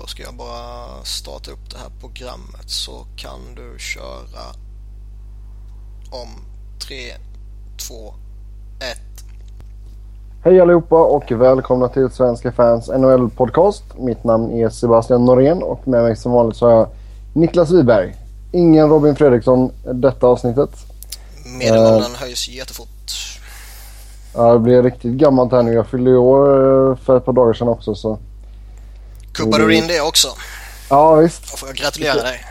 Då ska jag bara starta upp det här programmet så kan du köra om 3, 2, 1. Hej allihopa och välkomna till Svenska fans NHL-podcast. Mitt namn är Sebastian Norén och med mig som vanligt så har jag Niklas Wiberg. Ingen Robin Fredriksson detta avsnittet. Medelåldern uh, höjs jättefort. Ja, det blir riktigt gammalt här nu. Jag fyllde i år eh, för ett par dagar sedan också så Kuppade du in det också? Ja visst. Då får jag gratulera dig.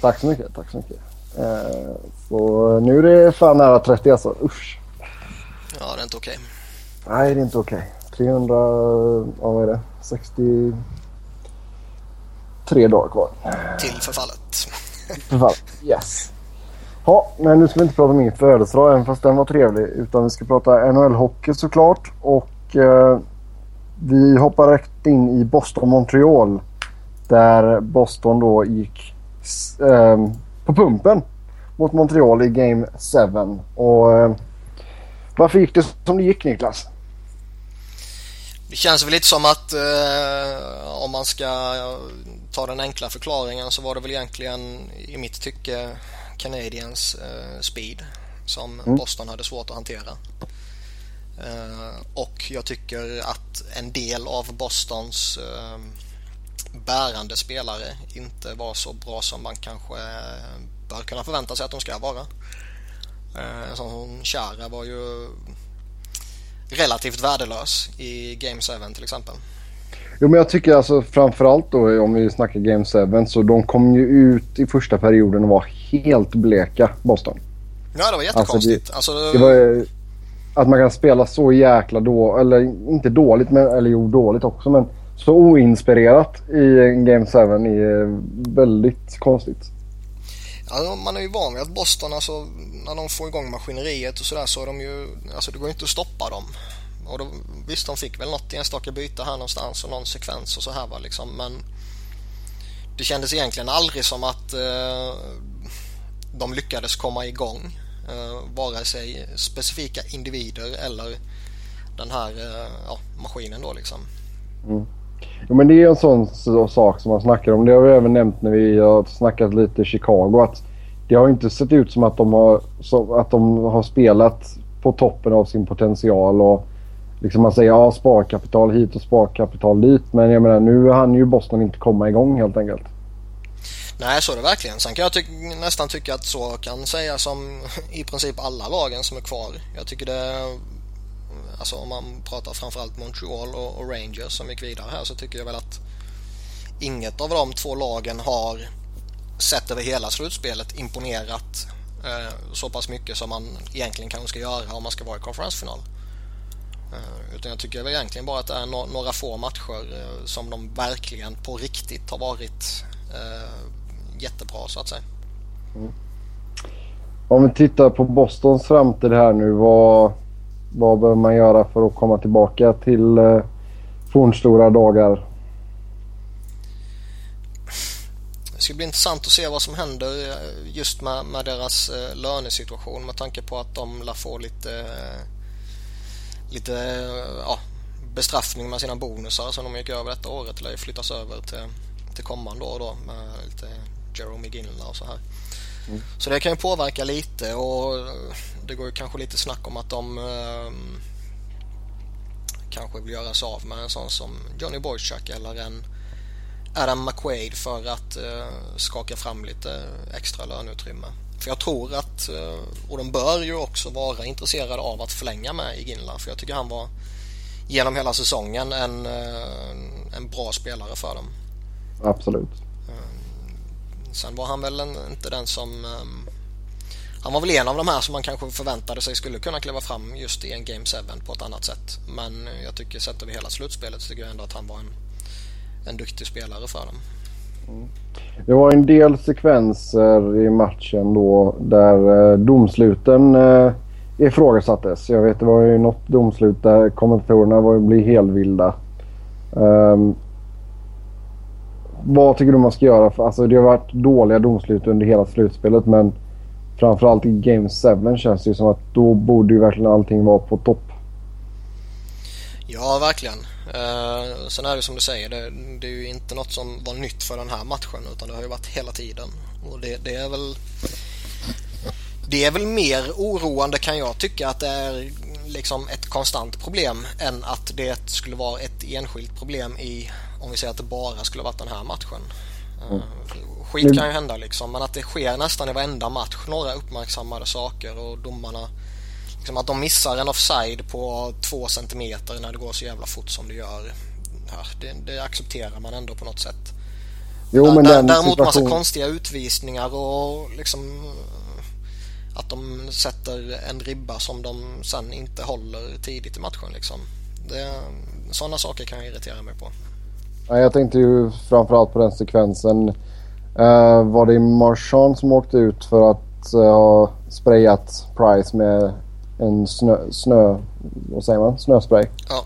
Tack så mycket. Tack så mycket. Eh, så nu är det fan nära 30 alltså. Usch. Ja, det är inte okej. Okay. Nej, det är inte okej. Okay. 300... Ja, vad är det? 63 dagar kvar. Till förfallet. förfallet, yes. Ja, men nu ska vi inte prata om min födelsedag även fast den var trevlig. Utan vi ska prata NHL-hockey såklart. Och eh, vi hoppar rätt in i Boston-Montreal. Där Boston då gick eh, på pumpen mot Montreal i Game 7. Och eh, varför gick det som det gick Niklas? Det känns väl lite som att eh, om man ska ta den enkla förklaringen så var det väl egentligen i mitt tycke Canadiens eh, speed som mm. Boston hade svårt att hantera. Eh, och jag tycker att en del av Bostons eh, bärande spelare inte var så bra som man kanske bör kunna förvänta sig att de ska vara. Eh, som Chara var ju relativt värdelös i Game 7 till exempel. Jo men jag tycker alltså framförallt då om vi snackar Game 7 så de kom ju ut i första perioden och var helt bleka Boston. Ja det var jättekonstigt. Alltså, det, alltså, det var, att man kan spela så jäkla dåligt, eller inte dåligt, men, eller jo dåligt också, men så oinspirerat i Game 7 är väldigt konstigt. Ja, man är ju van vid att Boston, alltså, när de får igång maskineriet och sådär så är de ju, alltså det går ju inte att stoppa dem. Och då, visst, de fick väl något enstaka byte här någonstans och någon sekvens och så här va liksom, men det kändes egentligen aldrig som att eh, de lyckades komma igång eh, vare sig specifika individer eller den här eh, ja, maskinen då liksom. Mm. Jo, men det är en sån så, sak som man snackar om. Det har vi även nämnt när vi har snackat lite Chicago. Att det har inte sett ut som att de har, så, att de har spelat på toppen av sin potential. Och liksom man säger ja, sparkapital hit och sparkapital dit. Men jag menar nu hann ju Boston inte komma igång helt enkelt. Nej, så är det verkligen. Sen kan jag ty nästan tycka att så kan sägas om i princip alla lagen som är kvar. Jag tycker det, alltså om man pratar framförallt Montreal och, och Rangers som gick vidare här så tycker jag väl att inget av de två lagen har sett över hela slutspelet imponerat eh, så pass mycket som man egentligen kanske ska göra om man ska vara i konferensfinal. Eh, utan jag tycker väl egentligen bara att det är no några få matcher eh, som de verkligen på riktigt har varit eh, jättebra så att säga. Mm. Om vi tittar på Bostons framtid här nu. Vad, vad behöver man göra för att komma tillbaka till eh, fornstora dagar? Det ska bli intressant att se vad som händer eh, just med, med deras eh, lönesituation med tanke på att de lär få lite, eh, lite ja, bestraffning med sina bonusar som de gick över detta året eller flyttas över till, till kommande år då med lite Jerome Ginla och så här. Mm. Så det kan ju påverka lite och det går ju kanske lite snack om att de eh, kanske vill göra sig av med en sån som Johnny Boychuk eller en Adam McQuaid för att eh, skaka fram lite extra löneutrymme. För jag tror att, eh, och de bör ju också vara intresserade av att förlänga med Iginla för jag tycker han var genom hela säsongen en, eh, en bra spelare för dem. Absolut. Sen var han väl en, inte den som... Um, han var väl en av de här som man kanske förväntade sig skulle kunna kliva fram just i en Game 7 på ett annat sätt. Men jag tycker sett över hela slutspelet så tycker jag ändå att han var en, en duktig spelare för dem. Mm. Det var en del sekvenser i matchen då där eh, domsluten eh, ifrågasattes. Jag vet det var ju något domslut där kommentatorerna var, blev helvilda. Um, vad tycker du man ska göra? Alltså, det har varit dåliga domslut under hela slutspelet men framförallt i Game 7 känns det ju som att då borde ju verkligen allting vara på topp. Ja, verkligen. Uh, sen är det som du säger, det, det, är ju inte något som var nytt för den här matchen utan det har ju varit hela tiden. Och det, det, är väl det är väl mer oroande kan jag tycka att det är liksom ett konstant problem än att det skulle vara ett enskilt problem i om vi säger att det bara skulle varit den här matchen. Mm. Skit kan ju hända liksom men att det sker nästan i varenda match några uppmärksammade saker och domarna liksom att de missar en offside på två centimeter när det går så jävla fort som det gör. Ja, det, det accepterar man ändå på något sätt. Jo, men där, däremot situation... massa konstiga utvisningar och liksom att de sätter en ribba som de sen inte håller tidigt i matchen liksom. Det, sådana saker kan jag irritera mig på. Jag tänkte ju framförallt på den sekvensen. Uh, var det Marchand som åkte ut för att uh, ha sprayat Price med en snö, snö vad säger man? snöspray? Ja.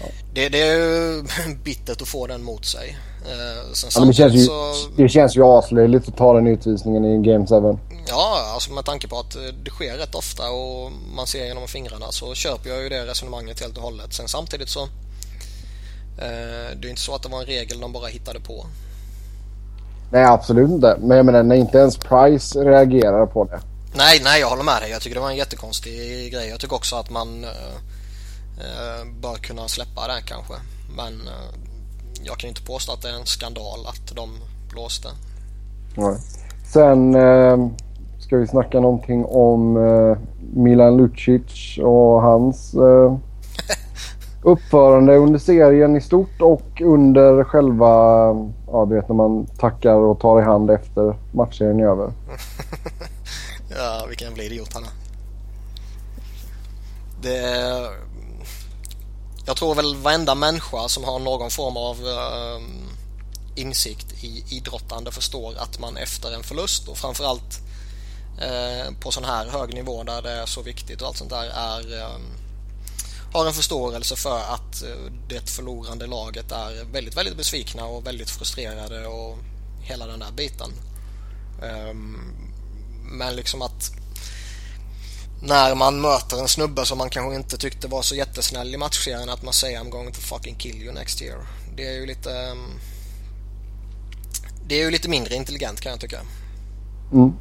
ja. Det, det är ju bittert att få den mot sig. Uh, sen ja, det, känns ju, så... det känns ju aslöjligt att ta den utvisningen i Game 7. Ja, alltså med tanke på att det sker rätt ofta och man ser genom fingrarna så köper jag ju det resonemanget helt och hållet. Sen samtidigt så Eh, det är inte så att det var en regel de bara hittade på. Nej, absolut inte. Men jag menar när inte ens Price reagerar på det. Nej, nej, jag håller med dig. Jag tycker det var en jättekonstig grej. Jag tycker också att man uh, bör kunna släppa det kanske. Men uh, jag kan inte påstå att det är en skandal att de blåste. Nej. Sen uh, ska vi snacka någonting om Milan Lucic och hans uppförande under serien i stort och under själva, ja du vet när man tackar och tar i hand efter matchserien är över. ja, vilken jävla idiot han är. Det är... Jag tror väl varenda människa som har någon form av uh, insikt i idrottande förstår att man efter en förlust och framförallt uh, på sån här hög nivå där det är så viktigt och allt sånt där är uh, har en förståelse för att eh, det förlorande laget är väldigt, väldigt besvikna och väldigt frustrerade och hela den där biten. Ehm, men liksom att när man möter en snubbe som man kanske inte tyckte var så jättesnäll i matchserien att man säger I'm going to fucking kill you next year. Det är ju lite ehm, det är ju lite mindre intelligent kan jag tycka. Mm.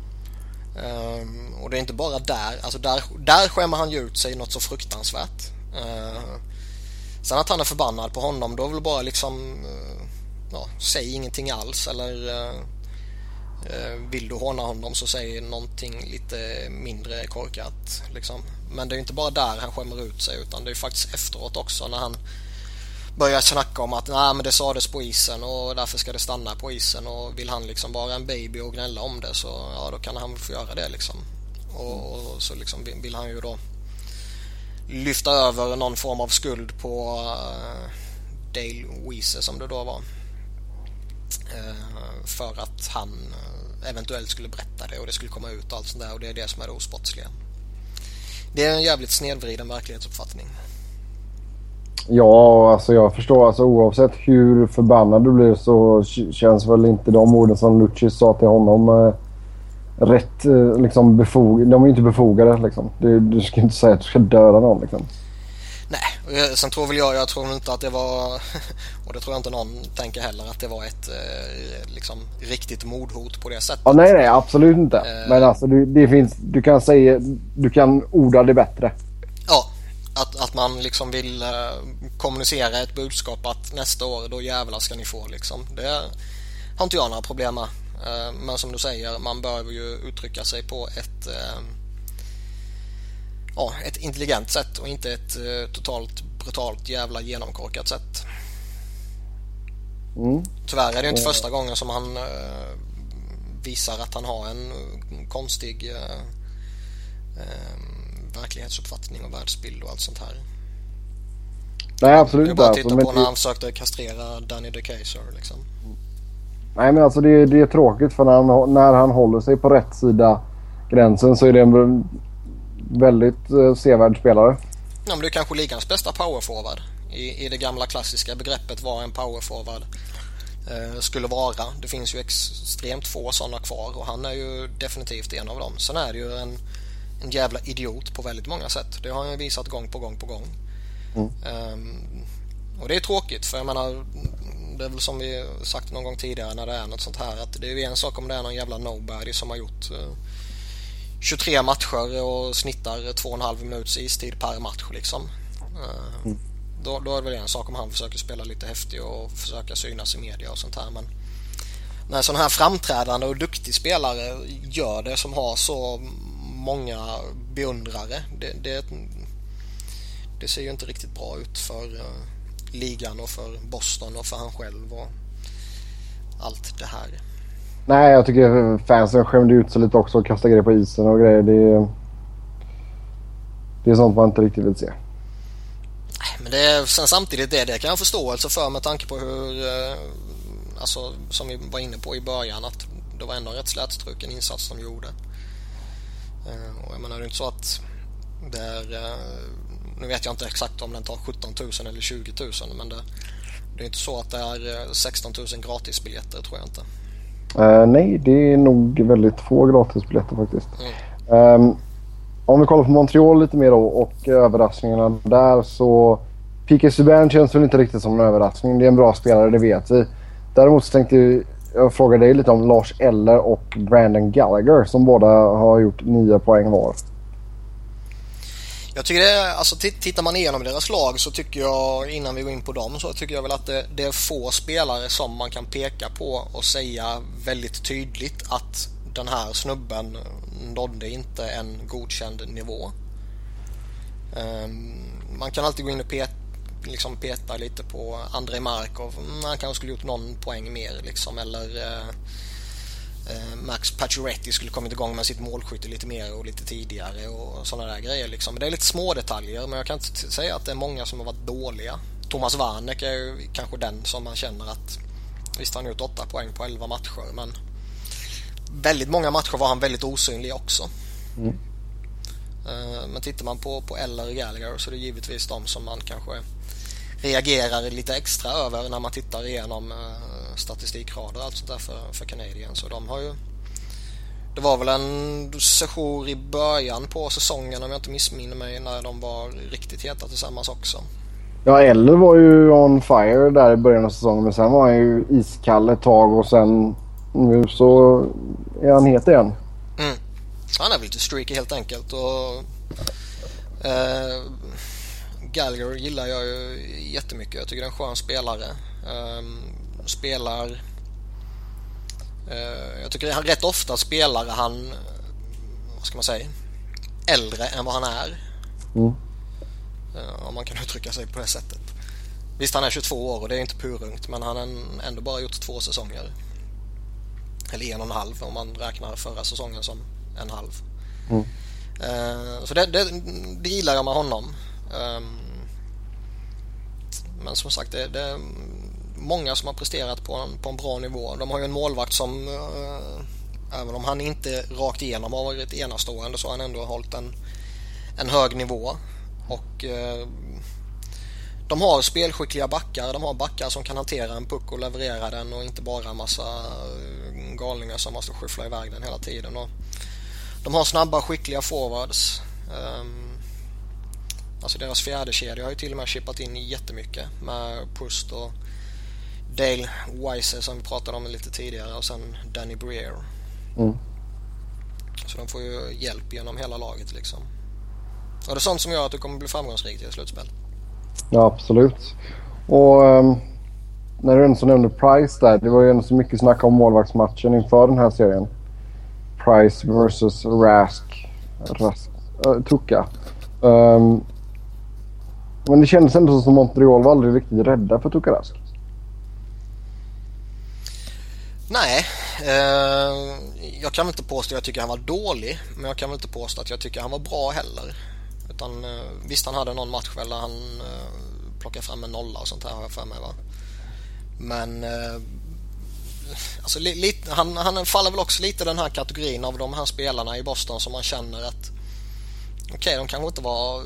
Um, och det är inte bara där, alltså där, där skämmer han ju ut sig något så fruktansvärt. Uh, sen att han är förbannad på honom då är väl bara liksom uh, ja, säg ingenting alls eller uh, vill du håna honom så säg någonting lite mindre korkat liksom. Men det är inte bara där han skämmer ut sig utan det är faktiskt efteråt också när han börjar snacka om att nej men det sades på isen och därför ska det stanna på isen och vill han liksom vara en baby och gnälla om det så ja då kan han få göra det liksom. Och, och så liksom vill han ju då lyfta över någon form av skuld på uh, Dale Weese som det då var. Uh, för att han eh, eventuellt skulle berätta det och det skulle komma ut och allt sånt där och det är det som är det osportsliga. Det är en jävligt snedvriden verklighetsuppfattning. Ja, alltså jag förstår. Alltså, oavsett hur förbannad du blir så känns väl inte de orden som Lucis sa till honom rätt eh, liksom befog De är ju inte befogade liksom. Du, du ska inte säga att du ska döda någon liksom. Nej, sen tror väl jag, jag tror inte att det var, och det tror jag inte någon tänker heller, att det var ett eh, liksom riktigt mordhot på det sättet. Ja, nej, nej, absolut inte. Eh, Men alltså du, det finns, du kan säga, du kan orda det bättre. Ja, att, att man liksom vill kommunicera ett budskap att nästa år då jävlar ska ni få liksom. Det har inte jag några problem med. Eh, men som du säger, man behöver ju uttrycka sig på ett, eh, ja, ett intelligent sätt och inte ett eh, totalt brutalt jävla genomkorkat sätt. Mm. Tyvärr är det inte första gången som han visar att han har en konstig verklighetsuppfattning och världsbild och allt sånt här. Nej absolut inte. Jag bara titta alltså, på när han försökte kastrera Danny DeCaser liksom. Nej men alltså det, det är tråkigt för när han, när han håller sig på rätt sida gränsen så är det en väldigt eh, sevärd spelare. Ja, men det är kanske ligans bästa powerforward i, i det gamla klassiska begreppet vad en powerforward eh, skulle vara. Det finns ju extremt få sådana kvar och han är ju definitivt en av dem. Sen är det ju en, en jävla idiot på väldigt många sätt. Det har han ju visat gång på gång på gång. Mm. Um, Och det är tråkigt för jag menar det är väl som vi sagt någon gång tidigare när det är något sånt här att det är ju en sak om det är någon jävla nobody som har gjort 23 eh, matcher och snittar 2,5 minuts istid per match liksom. Eh, mm. Då, då är det väl en sak om han försöker spela lite häftig och försöka synas i media och sånt här men när en sån här framträdande och duktig spelare gör det som har så många beundrare det, det, det ser ju inte riktigt bra ut för uh, ligan och för Boston och för han själv och allt det här. Nej, jag tycker fansen skämde ut sig lite också och kastade grejer på isen och grejer. Det, det är sånt man inte riktigt vill se. Men det är, sen samtidigt det, det kan jag förståelse för med tanke på hur, eh, alltså som vi var inne på i början att det var ändå en rätt slätstruken insats de gjorde. Eh, och jag menar det är inte så att det är, eh, nu vet jag inte exakt om den tar 17 000 eller 20 000 men det, det är inte så att det är 16 000 gratisbiljetter tror jag inte. Uh, nej, det är nog väldigt få gratisbiljetter faktiskt. Mm. Um, om vi kollar på Montreal lite mer då och överraskningarna där så P.K. Subban känns väl inte riktigt som en överraskning. Det är en bra spelare, det vet vi. Däremot så tänkte jag fråga dig lite om Lars Eller och Brandon Gallagher som båda har gjort nio poäng var. Jag tycker det, alltså tittar man igenom deras lag så tycker jag innan vi går in på dem så tycker jag väl att det, det är få spelare som man kan peka på och säga väldigt tydligt att den här snubben nådde inte en godkänd nivå. Ehm, man kan alltid gå in och peta liksom peta lite på André Markov. Mm, han kanske skulle gjort någon poäng mer liksom eller eh, Max Pacioretty skulle kommit igång med sitt målskytte lite mer och lite tidigare och sådana där grejer liksom. Det är lite små detaljer men jag kan inte säga att det är många som har varit dåliga. Thomas Warneck är ju kanske den som man känner att visst har han gjort 8 poäng på 11 matcher men väldigt många matcher var han väldigt osynlig också. Mm. Eh, men tittar man på, på Eller och Gallagher så är det givetvis de som man kanske reagerar lite extra över när man tittar igenom uh, statistikrader och allt sånt där för, för Canadiens. Så de har ju det var väl en session i början på säsongen om jag inte missminner mig när de var riktigt heta tillsammans också. Ja, Eller var ju on fire där i början av säsongen men sen var han ju iskall ett tag och sen nu så är han het igen. Mm. Han är väl lite streaky helt enkelt och eh, Gallagher gillar jag ju jättemycket. Jag tycker det är en skön spelare. Um, spelar... Uh, jag tycker han rätt ofta spelar han, vad ska man säga, äldre än vad han är. Mm. Uh, om man kan uttrycka sig på det sättet. Visst, han är 22 år och det är inte purungt men han har ändå bara gjort två säsonger. Eller en och en halv om man räknar förra säsongen som en halv. Mm. Uh, så det, det, det gillar jag med honom. Um, men som sagt, det, det, många som har presterat på en, på en bra nivå. De har ju en målvakt som, eh, även om han inte rakt igenom har varit enastående, så har han ändå hållit en, en hög nivå. Och eh, de har spelskickliga backar. De har backar som kan hantera en puck och leverera den och inte bara en massa eh, galningar som måste skyffla iväg den hela tiden. Och de har snabba, skickliga forwards. Ehm, alltså deras fjärde kedja har ju till och med chippat in jättemycket med Pust och Dale Weiser som vi pratade om lite tidigare och sen Danny Breer. Mm. Så de får ju hjälp genom hela laget liksom. Och det är sånt som gör att du kommer bli framgångsrik i slutspel. Ja, absolut. Och um, när du ändå nämnde Price där. Det var ju ändå så mycket snack om målvaktsmatchen inför den här serien. Price versus Rask. Rask uh, Tucka. Um, men det kändes ändå som Montreal var aldrig riktigt rädda för Tukarask. Nej, eh, jag kan väl inte påstå att jag tycker han var dålig. Men jag kan väl inte påstå att jag tycker han var bra heller. Utan eh, visst han hade någon match där han eh, plockade fram en nolla och sånt här har jag för mig va. Men eh, alltså, li, han, han faller väl också lite i den här kategorin av de här spelarna i Boston som man känner att okej, okay, de kanske inte var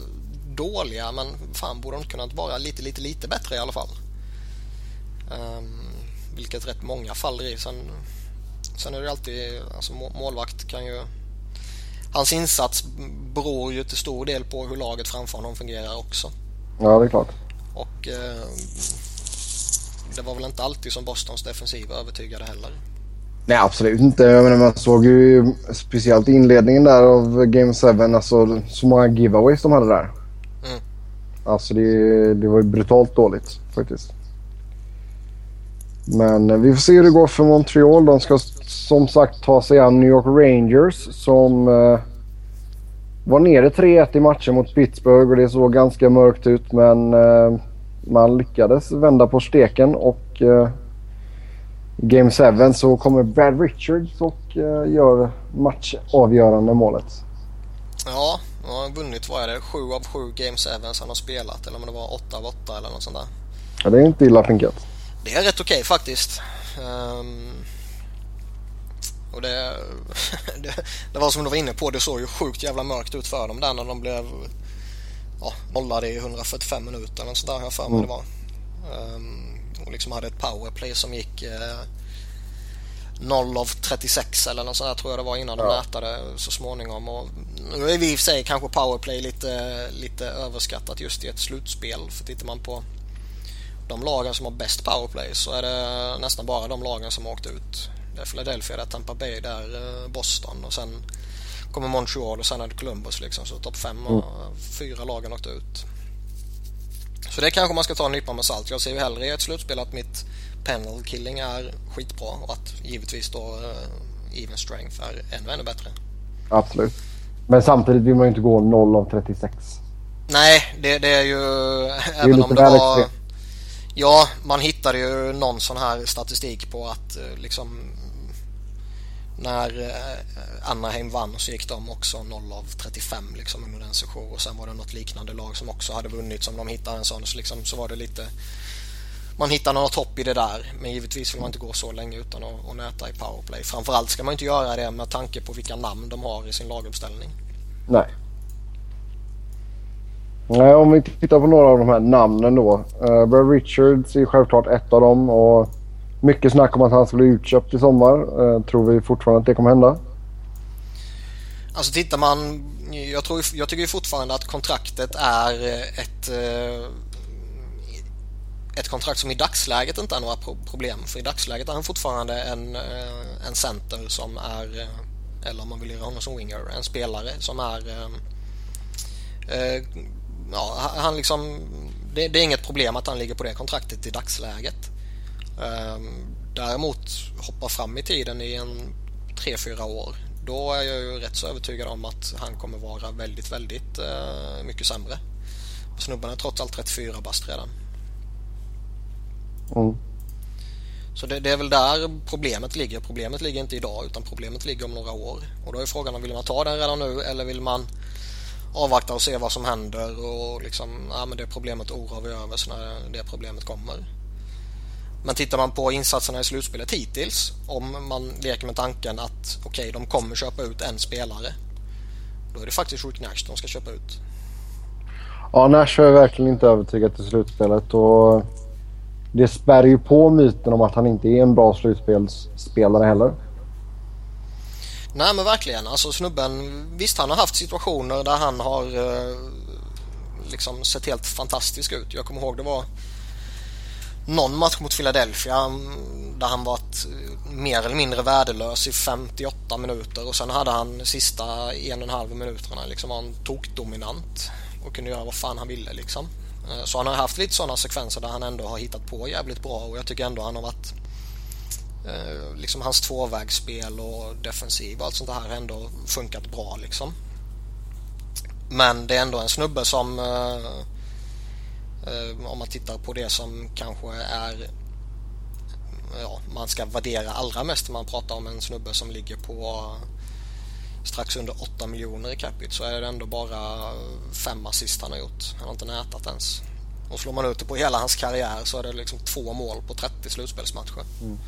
dåliga men fan borde de kunnat vara lite, lite, lite bättre i alla fall. Um, vilket rätt många faller i. Sen, sen är det alltid, alltså målvakt kan ju Hans insats beror ju till stor del på hur laget framför honom fungerar också. Ja, det är klart. Och eh, det var väl inte alltid som Bostons defensiva övertygade heller. Nej, absolut inte. Jag menar, man såg ju speciellt inledningen där av Game 7, alltså så många giveaways de hade där. Mm. Alltså det, det var ju brutalt dåligt faktiskt. Men eh, vi får se hur det går för Montreal. De ska som sagt ta sig an New York Rangers som eh, var nere 3-1 i matchen mot Pittsburgh och det såg ganska mörkt ut men eh, man lyckades vända på steken och eh, i Game 7 så kommer Brad Richards och eh, gör matchavgörande målet. Ja, han har vunnit, vad är det, 7 av 7 Game 7 han har spelat eller om det var 8 av 8 eller något sånt där. Ja, det är inte illa pinkat. Det är rätt okej okay, faktiskt. Um, och det, det, det, var som du var inne på, det såg ju sjukt jävla mörkt ut för dem där när de blev ja, nollade i 145 minuter eller sådär har jag för mig mm. det var. Um, och liksom hade ett powerplay som gick eh, 0 av 36 eller något sånt där tror jag det var innan ja. de mätade så småningom. Och nu är vi i och för sig kanske powerplay lite, lite överskattat just i ett slutspel. För tittar man på de lagen som har bäst powerplay så är det nästan bara de lagen som har åkt ut. Det är Philadelphia, det är Tampa Bay, det är eh, Boston och sen kommer Montreal och sen är det Columbus liksom. Så topp fem och mm. fyra lagen åkt ut. Så det kanske man ska ta en nypa med salt. Jag ser ju hellre i ett slutspel att mitt panel killing är skitbra och att givetvis då uh, even strength är ännu, ännu bättre. Absolut. Men samtidigt vill man ju inte gå 0 av 36. Nej, det, det är ju... Det är även om det var... Extremt. Ja, man hittade ju någon sån här statistik på att eh, liksom när eh, Anaheim vann så gick de också 0 av 35 liksom under en session och sen var det något liknande lag som också hade vunnit som de hittade en sån så liksom så var det lite man hittar något hopp i det där men givetvis vill man inte gå så länge utan att, att näta i powerplay. Framförallt ska man inte göra det med tanke på vilka namn de har i sin laguppställning. Nej. Nej, om vi tittar på några av de här namnen då. Eh, uh, Brad Richards är självklart ett av dem och mycket snack om att han skulle bli utköpt i sommar. Uh, tror vi fortfarande att det kommer hända? Alltså tittar man, jag, tror, jag tycker fortfarande att kontraktet är ett uh, ett kontrakt som i dagsläget inte är några problem. För i dagsläget är han fortfarande en, en center som är, eller om man vill göra honom som winger, en spelare som är ja, han liksom, det, det, är inget problem att han ligger på det kontraktet i dagsläget. Um, däremot hoppa fram i tiden i en 3-4 år då är jag ju rätt så övertygad om att han kommer vara väldigt, väldigt uh, mycket sämre. Snubben är trots allt 34 bast redan. Mm. Så det, det, är väl där problemet ligger. Problemet ligger inte idag utan problemet ligger om några år. Och då är frågan om vill man ta den redan nu eller vill man avvakta och se vad som händer och liksom, ja men det problemet oroar vi över så när det problemet kommer. Men tittar man på insatserna i slutspelet hittills, om man leker med tanken att okej, okay, de kommer köpa ut en spelare. Då är det faktiskt Rick Nash de ska köpa ut. Ja, Nash har jag verkligen inte övertygat i slutspelet och det spär ju på myten om att han inte är en bra slutspelsspelare heller. Nej men verkligen. Alltså snubben, visst han har haft situationer där han har eh, liksom sett helt fantastisk ut. Jag kommer ihåg det var någon match mot Philadelphia mm, där han varit eh, mer eller mindre värdelös i 58 minuter och sen hade han sista en och en halv minuterna liksom var han tokdominant och kunde göra vad fan han ville liksom. Eh, så han har haft lite sådana sekvenser där han ändå har hittat på jävligt bra och jag tycker ändå han har varit Eh, liksom hans tvåvägsspel och defensiv och allt sånt här har ändå funkat bra liksom. Men det är ändå en snubbe som eh, eh, om man tittar på det som kanske är ja, man ska värdera allra mest när man pratar om en snubbe som ligger på strax under 8 miljoner i capita så är det ändå bara fem assist han har gjort. Han har inte nätat ens. Och slår man ut det på hela hans karriär så är det liksom två mål på 30 slutspelsmatcher. Mm.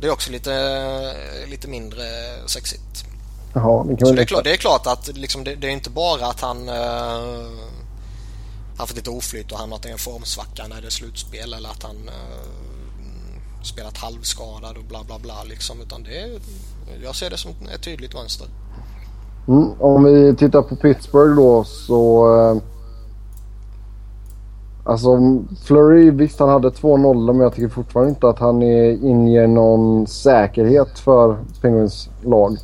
Det är också lite, lite mindre sexigt. Jaha, det, så det, är klart, det är klart att liksom, det, det, är inte bara att han uh, haft lite oflyt och hamnat i en formsvacka när det är slutspel eller att han uh, spelat halvskadad och bla bla bla liksom. Utan det är, jag ser det som ett tydligt mönster. Mm, om vi tittar på Pittsburgh då så uh, Alltså Flurry, visst han hade två nollor men jag tycker fortfarande inte att han är, inger någon säkerhet för Penguins lag.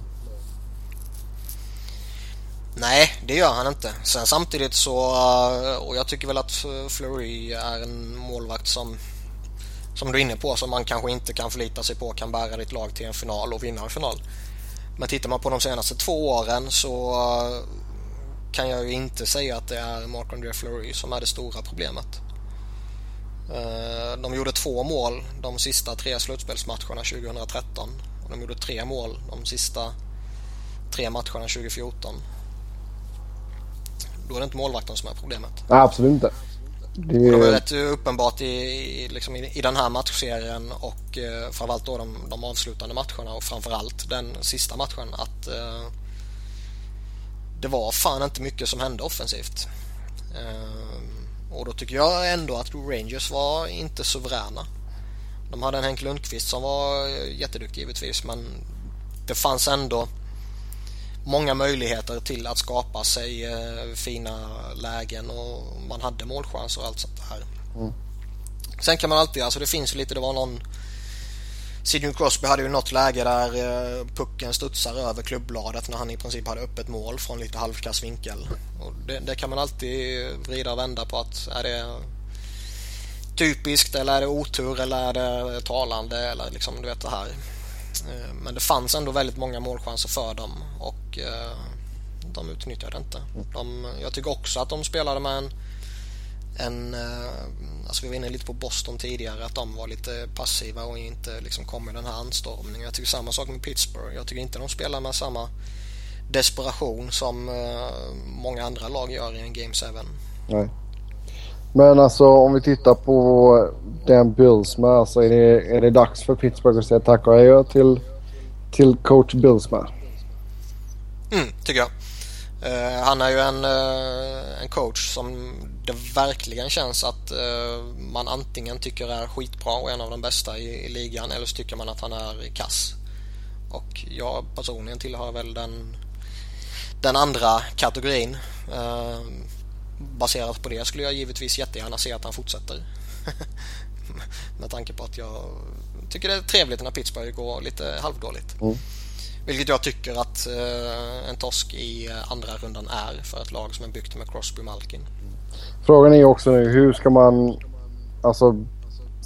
Nej, det gör han inte. Sen samtidigt så, eh, och jag tycker väl att Flurry är en målvakt som, som du är inne på, som man kanske inte kan förlita sig på kan bära ditt lag till en final och vinna en final. Men tittar man på de senaste två åren så kan jag ju inte säga att det är Marc-André Fleury som är det stora problemet. Eh, de gjorde två mål de sista tre slutspelsmatcherna 2013 och de gjorde tre mål de sista tre matcherna 2014. Då är det inte målvakten som är problemet. Nej, absolut inte. Det... Och det var rätt uppenbart i, liksom i, i, den här matchserien och eh, framförallt då de, de avslutande matcherna och framförallt den sista matchen att eh, det var fan inte mycket som hände offensivt. Ehm, och då tycker jag ändå att Rangers var inte suveräna. De hade en Henk Lundqvist som var jätteduktig givetvis men det fanns ändå många möjligheter till att skapa sig eh, fina lägen och man hade målchanser och allt sånt där. Mm. Sen kan man alltid, alltså det finns lite, det var någon Sidney Crosby hade ju något läge där eh, pucken studsar över klubbladet när han i princip hade öppet mål från lite halvkass vinkel. Och det, det, kan man alltid vrida och vända på att är det typiskt eller är det otur eller är det talande eller liksom du vet det här. Eh, men det fanns ändå väldigt många målchanser för dem och eh, de utnyttjade inte. De, jag tycker också att de spelade med en en, eh, alltså vi var inne lite på Boston tidigare, att de var lite passiva och inte liksom kom med den här anstormningen. Jag tycker samma sak med Pittsburgh. Jag tycker inte de spelar med samma desperation som eh, många andra lag gör i en Game 7. Nej. Men alltså om vi tittar på den Billsma, alltså är det, är det dags för Pittsburgh att säga tack och adjö till, till coach Billsma? Mm, tycker jag. Uh, han är ju en, uh, en coach som det verkligen känns att uh, man antingen tycker är skitbra och en av de bästa i, i, ligan eller så tycker man att han är kass. Och jag personligen tillhör väl den, den andra kategorin. baserat på det skulle jag givetvis jättegärna se att han fortsätter. Med tanke på att jag tycker det är trevligt när Pittsburgh går lite halvdåligt. Mm. Vilket jag tycker att eh, en torsk i eh, andra rundan är för ett lag som är byggt med Crosby Malkin. Frågan är också nu hur ska man... Alltså,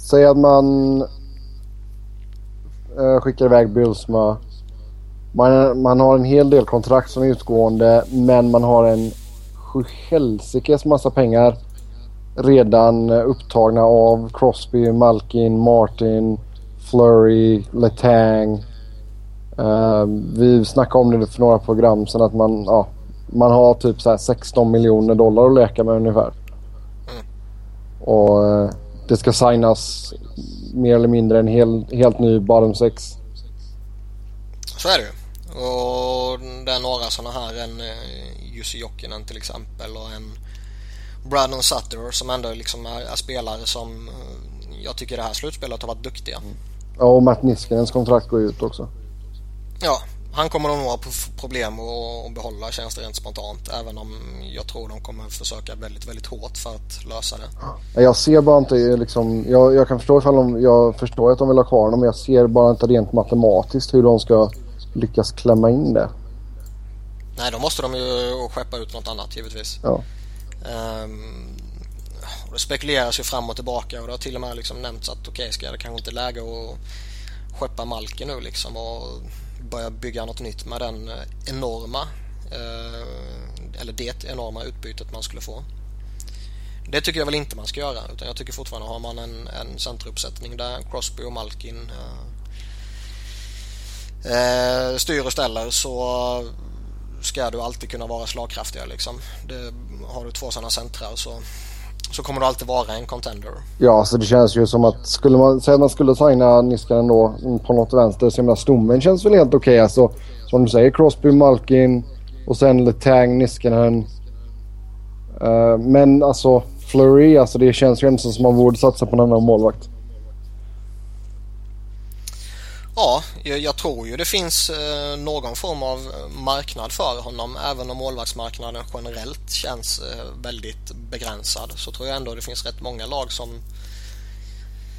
säg att man eh, skickar iväg Bylsma. Man, man har en hel del kontrakt som är utgående men man har en sjuhelsikes massa pengar redan eh, upptagna av Crosby, Malkin, Martin, Flurry, Letang. Uh, vi snackade om det för några program sen att man, ja, man har typ så 16 miljoner dollar att leka med ungefär. Mm. Och uh, det ska signas mer eller mindre en hel, helt ny bottom 6. Så är det ju. Och det är några sådana här, en uh, Jussi Jokinen till exempel och en Brandon Sutter som ändå liksom är, är spelare som jag tycker det här slutspelet har varit duktiga. Mm. Ja, och Matt Niskanens kontrakt går ut också. Ja, han kommer nog ha problem att behålla det rent spontant. Även om jag tror de kommer försöka väldigt, väldigt hårt för att lösa det. Jag ser bara inte liksom, jag, jag kan förstå ifall de, jag förstår att de vill ha kvar honom men jag ser bara inte rent matematiskt hur de ska lyckas klämma in det. Nej, då måste de ju skeppa ut något annat givetvis. Ja. Um, det spekuleras ju fram och tillbaka och det har till och med liksom nämnts att okej, okay, ska det kanske inte läge att skeppa Malken nu liksom och börja bygga något nytt med den eh, enorma eh, eller det enorma utbytet man skulle få. Det tycker jag väl inte man ska göra utan jag tycker fortfarande har man en, en centeruppsättning där Crosby och Malkin eh, eh styr och ställer så ska du alltid kunna vara slagkraftigare liksom. Det, har du två sådana centrar så så kommer du alltid vara en contender. Ja, så det känns ju som att skulle man säga att man skulle signa Niskanen då mm, på något vänster så menar stommen känns väl helt okej. Okay. Alltså, som du säger Crosby, Malkin och sen Letang, Niskanen. Uh, men alltså Flurry, alltså det känns ju inte som att man borde satsa på en annan målvakt. Ja, jag, tror ju det finns eh, någon form av marknad för honom. Även om målvaktsmarknaden generellt känns eh, väldigt begränsad så tror jag ändå det finns rätt många lag som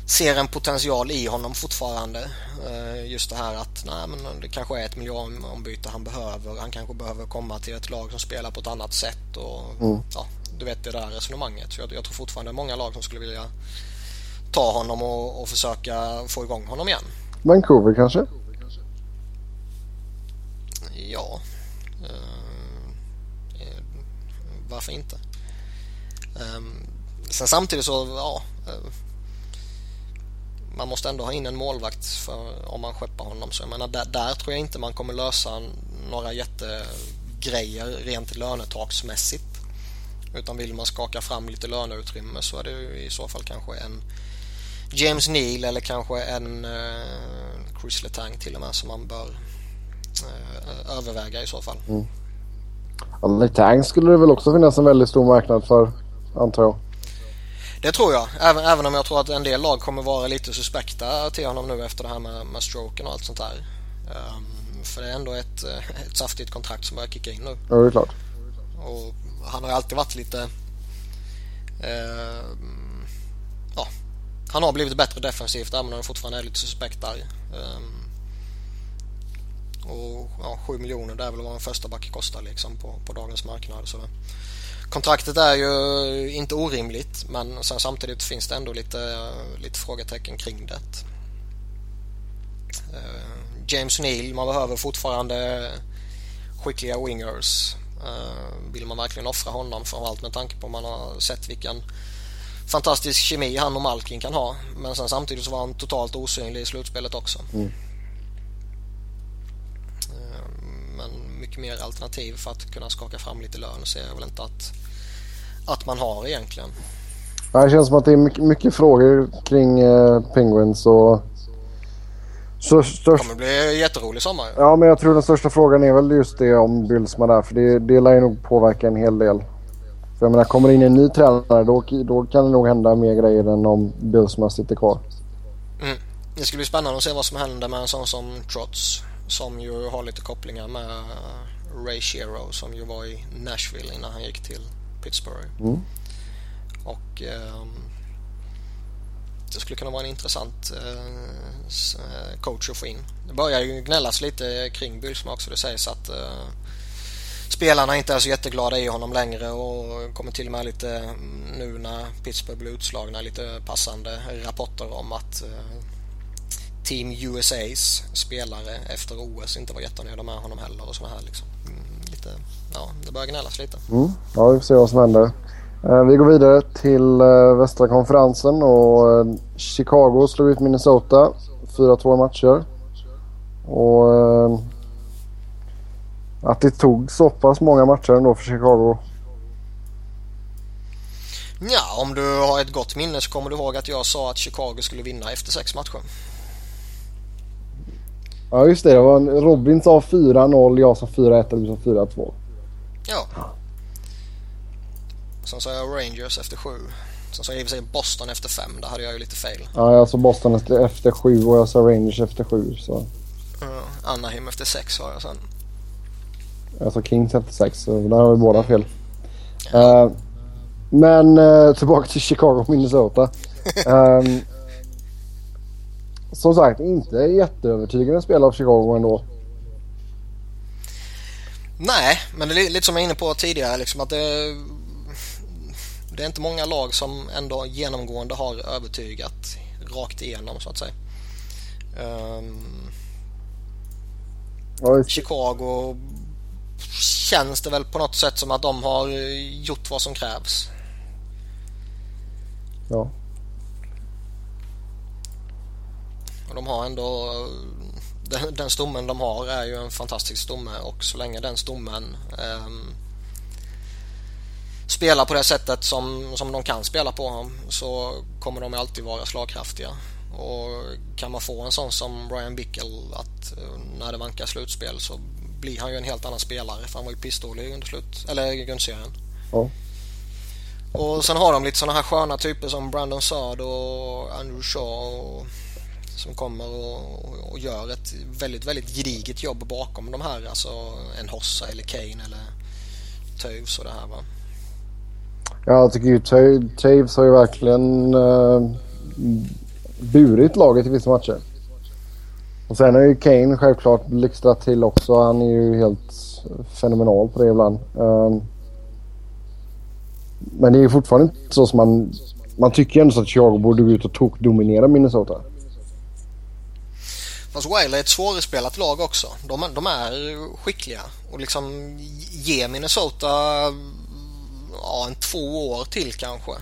ser en potential i honom fortfarande. Eh, just det här att nej, men det kanske är ett miljöombyte han behöver. Han kanske behöver komma till ett lag som spelar på ett annat sätt. Och, mm. ja, du vet det där resonemanget. Så jag, jag tror fortfarande många lag som skulle vilja ta honom och, och försöka få igång honom igen. Vancouver kanske? Ja. Uh, varför inte? Um, sen samtidigt så, ja. Uh, man måste ändå ha in en målvakt för, om man skeppar honom. Så jag menar, där, där tror jag inte man kommer lösa några jättegrejer rent lönetaksmässigt. Utan vill man skaka fram lite löneutrymme så är det i så fall kanske en James Neal eller kanske en uh, Chris Letang till och med som man bör uh, överväga i så fall. Mm. Ja, Letang skulle det väl också finnas en väldigt stor marknad för antar jag. Det tror jag. Även, även om jag tror att en del lag kommer vara lite suspekta till honom nu efter det här med, med stroken och allt sånt där. Um, för det är ändå ett, eh, ett saftigt kontrakt som börjar kicka in nu. Ja, det är klart. Och han har alltid varit lite... Ja, han har blivit bättre defensivt även om han fortfarande är lite suspekt där. Um, och ja, 7 miljoner det är väl vad en första back kostar liksom på, på dagens marknad. Så kontraktet är ju inte orimligt men sen samtidigt finns det ändå lite, lite frågetecken kring det. Uh, James Neal, man behöver fortfarande skickliga wingers. Uh, vill man verkligen offra honom framförallt med tanke på att man har sett vilken fantastisk kemi han och Malkin kan ha. Men sen samtidigt så var han totalt osynlig i slutspelet också. Mm. Ehm, men mycket mer alternativ för att kunna skaka fram lite lön ser jag väl inte att, att man har egentligen. Det känns som att det är mycket, mycket frågor kring eh, Penguins och så störst... Det kommer bli jätterolig sommar. Ja, men jag tror den största frågan är väl just det om Bylsma där. För det, det lär ju nog påverka en hel del. För jag menar, kommer in en ny tränare då, då kan det nog hända mer grejer än om Bylsma sitter kvar. Mm. Det skulle bli spännande att se vad som händer med en sån som Trots. Som ju har lite kopplingar med Ray Shero som ju var i Nashville innan han gick till Pittsburgh. Mm. Och eh, det skulle kunna vara en intressant eh, coach att få in. Det börjar ju gnällas lite kring Bylsma också. Det sägs att eh, spelarna inte är så jätteglada i honom längre och kommer till och med lite mm, nu när Pittsburgh blir utslagna lite passande rapporter om att eh, Team USAs spelare efter OS inte var jättenöjda med honom heller och sådana här liksom. Mm, lite, ja, det börjar gnällas lite. Mm. Ja, vi får se vad som händer. Eh, vi går vidare till eh, västra konferensen och Chicago slog ut Minnesota 4-2 matcher. Och att det tog så pass många matcher ändå för Chicago. Ja, om du har ett gott minne så kommer du ihåg att jag sa att Chicago skulle vinna efter sex matcher. Ja, just det. det var Robin sa 4-0, jag sa 4-1 och du sa 4-2. Ja. Sen sa jag Rangers efter sju. Sen sa jag i och för sig Boston efter fem. Där hade jag ju lite fel. Ja, jag sa Boston efter sju och jag sa Rangers efter sju. Så. Uh, Anaheim efter sex sa jag sen. Alltså Kings efter sex, så där har vi båda fel. Uh, men uh, tillbaka till Chicago Minnesota. Um, som sagt, inte jätteövertygande spel av Chicago ändå. Nej, men det är lite som jag var inne på tidigare. Liksom att det, det är inte många lag som ändå genomgående har övertygat rakt igenom så att säga. Um, Chicago känns det väl på något sätt som att de har gjort vad som krävs. Ja. Och de har ändå den, den stommen de har är ju en fantastisk stomme och så länge den stommen eh, spelar på det sättet som, som de kan spela på så kommer de alltid vara slagkraftiga. Och kan man få en sån som Brian Bickel att eh, när det vankar slutspel så blir han ju en helt annan spelare för han var ju pissdålig under slut, eller grundserien. Ja. Och sen har de lite sådana här sköna typer som Brandon Saad och Andrew Shaw och som kommer och, och, och, gör ett väldigt, väldigt gediget jobb bakom de här. Alltså en Hossa eller Kane eller Toews och det här va. Ja, jag tycker ju Toews har ju verkligen uh, burit laget i vissa matcher. Och sen har ju Kane självklart blixtrat till också. Han är ju helt fenomenal på det ibland. Um, men det är fortfarande inte så som man... Man tycker ändå så att Chicago borde gå ut och tokdominera Minnesota. Fast Wilder är ett svårspelat lag också. De, de är skickliga och liksom ge Minnesota ja, en två år till kanske.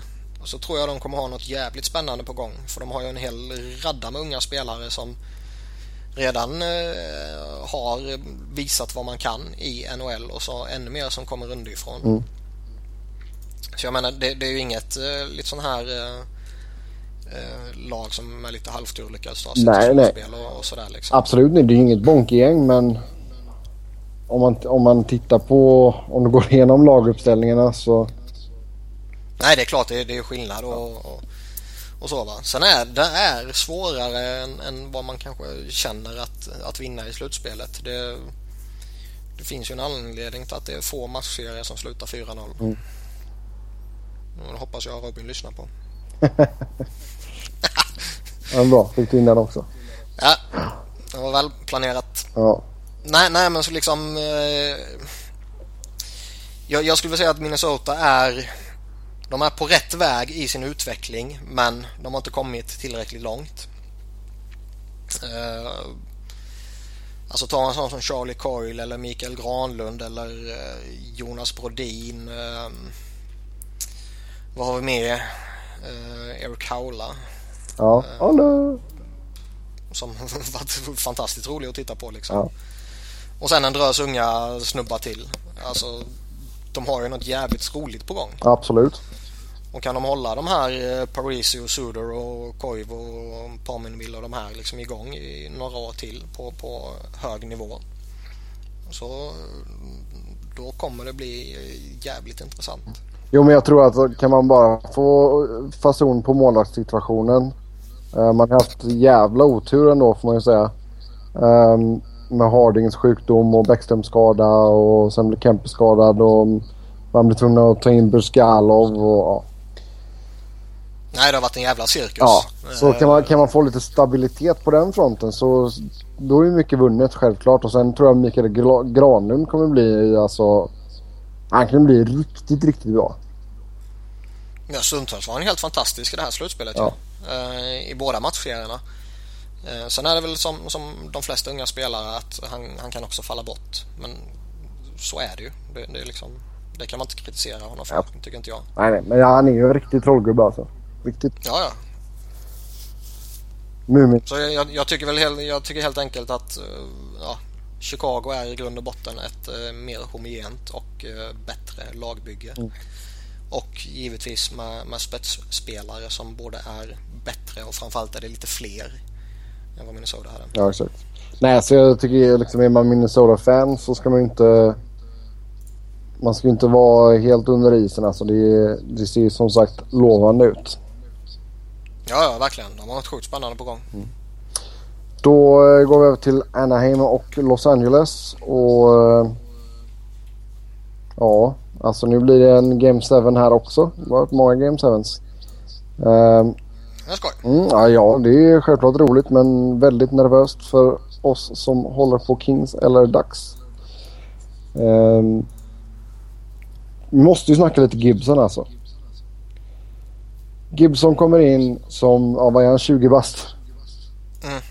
Och så tror jag de kommer ha något jävligt spännande på gång. För de har ju en hel radda med unga spelare som redan eh, har visat vad man kan i NHL och så ännu mer som kommer underifrån. Mm. Så jag menar det, det är ju inget eh, lite sån här eh, lag som med lite halvtur lyckas ta sig nej, nej. spel och, och sådär liksom. Absolut inte, det är ju inget bonkgäng men om man, om man tittar på, om du går igenom laguppställningarna så... Nej det är klart det är, det är skillnad och, och, och, så va. Sen är det är svårare än, än, vad man kanske känner att, att vinna i slutspelet. Det, det finns ju en anledning till att det är få matchserier som slutar 4-0. Mm. Det hoppas jag Robin lyssnar på. ja, bra, fick du in den också. Ja, det var väl planerat. Ja. Nej, nej men så liksom... Eh, jag, jag skulle vilja säga att Minnesota är... De är på rätt väg i sin utveckling men de har inte kommit tillräckligt långt. Eh, alltså ta en sån som Charlie Coyle eller Mikael Granlund eller eh, Jonas Brodin. Eh, vad har vi mer? Eric Haula. Ja, uh, Som varit fantastiskt rolig att titta på liksom. Ja. Och sen en drös unga snubbar till. Alltså, de har ju något jävligt roligt på gång. Absolut. Och kan de hålla de här eh, Parisi och Suder och Koivu och Paminville och de här liksom igång i några år till på, på hög nivå. Så mm, då kommer det bli eh, jävligt intressant. Jo men jag tror att kan man bara få eh, fason på målvaktssituationen. Man har haft jävla otur ändå får man ju säga. Ehm, med Hardings sjukdom och Bäckströms skada och sen blev Kempe skadad och man blev tvungen att ta in Burskalov och. Nej det har varit en jävla cirkus. Ja, så kan man, kan man få lite stabilitet på den fronten så då är mycket vunnet självklart och sen tror jag Mikael Granlund kommer bli alltså han kan bli riktigt, riktigt bra. Ja, stundtals var han helt fantastisk i det här slutspelet ja. I båda matchserierna. Eh, sen är det väl som, som de flesta unga spelare att han, han kan också falla bort. Men så är det ju. Det, det, liksom, det kan man inte kritisera honom för, ja. tycker inte jag. Nej, nej, men han är ju en riktig trollgubbe alltså. Riktigt. Ja, ja. Mumin. Så jag, jag, tycker väl helt, jag tycker helt enkelt att eh, ja, Chicago är i grund och botten ett uh, mer homogent och uh, bättre lagbygge. Mm. Och givetvis med, med spetsspelare som både är bättre och framförallt är det lite fler än vad Minnesota hade. Ja, exakt. Nej, så jag tycker liksom är man Minnesota-fan så ska man ju inte... Man ska ju inte vara helt under isen alltså. Det, det ser ju som sagt lovande ut. Ja, ja, verkligen. De har något sjukt spännande på gång. Mm. Då eh, går vi över till Anaheim och Los Angeles. Och... Eh, ja, alltså nu blir det en Game 7 här också. Det har varit många Game 7s. Um, jag skoj. Mm, ja, ja, det är självklart roligt men väldigt nervöst för oss som håller på Kings eller Ducks. Um, vi måste ju snacka lite Gibson alltså. Gibson kommer in som, ja, vad är han, 20 bast? Mm.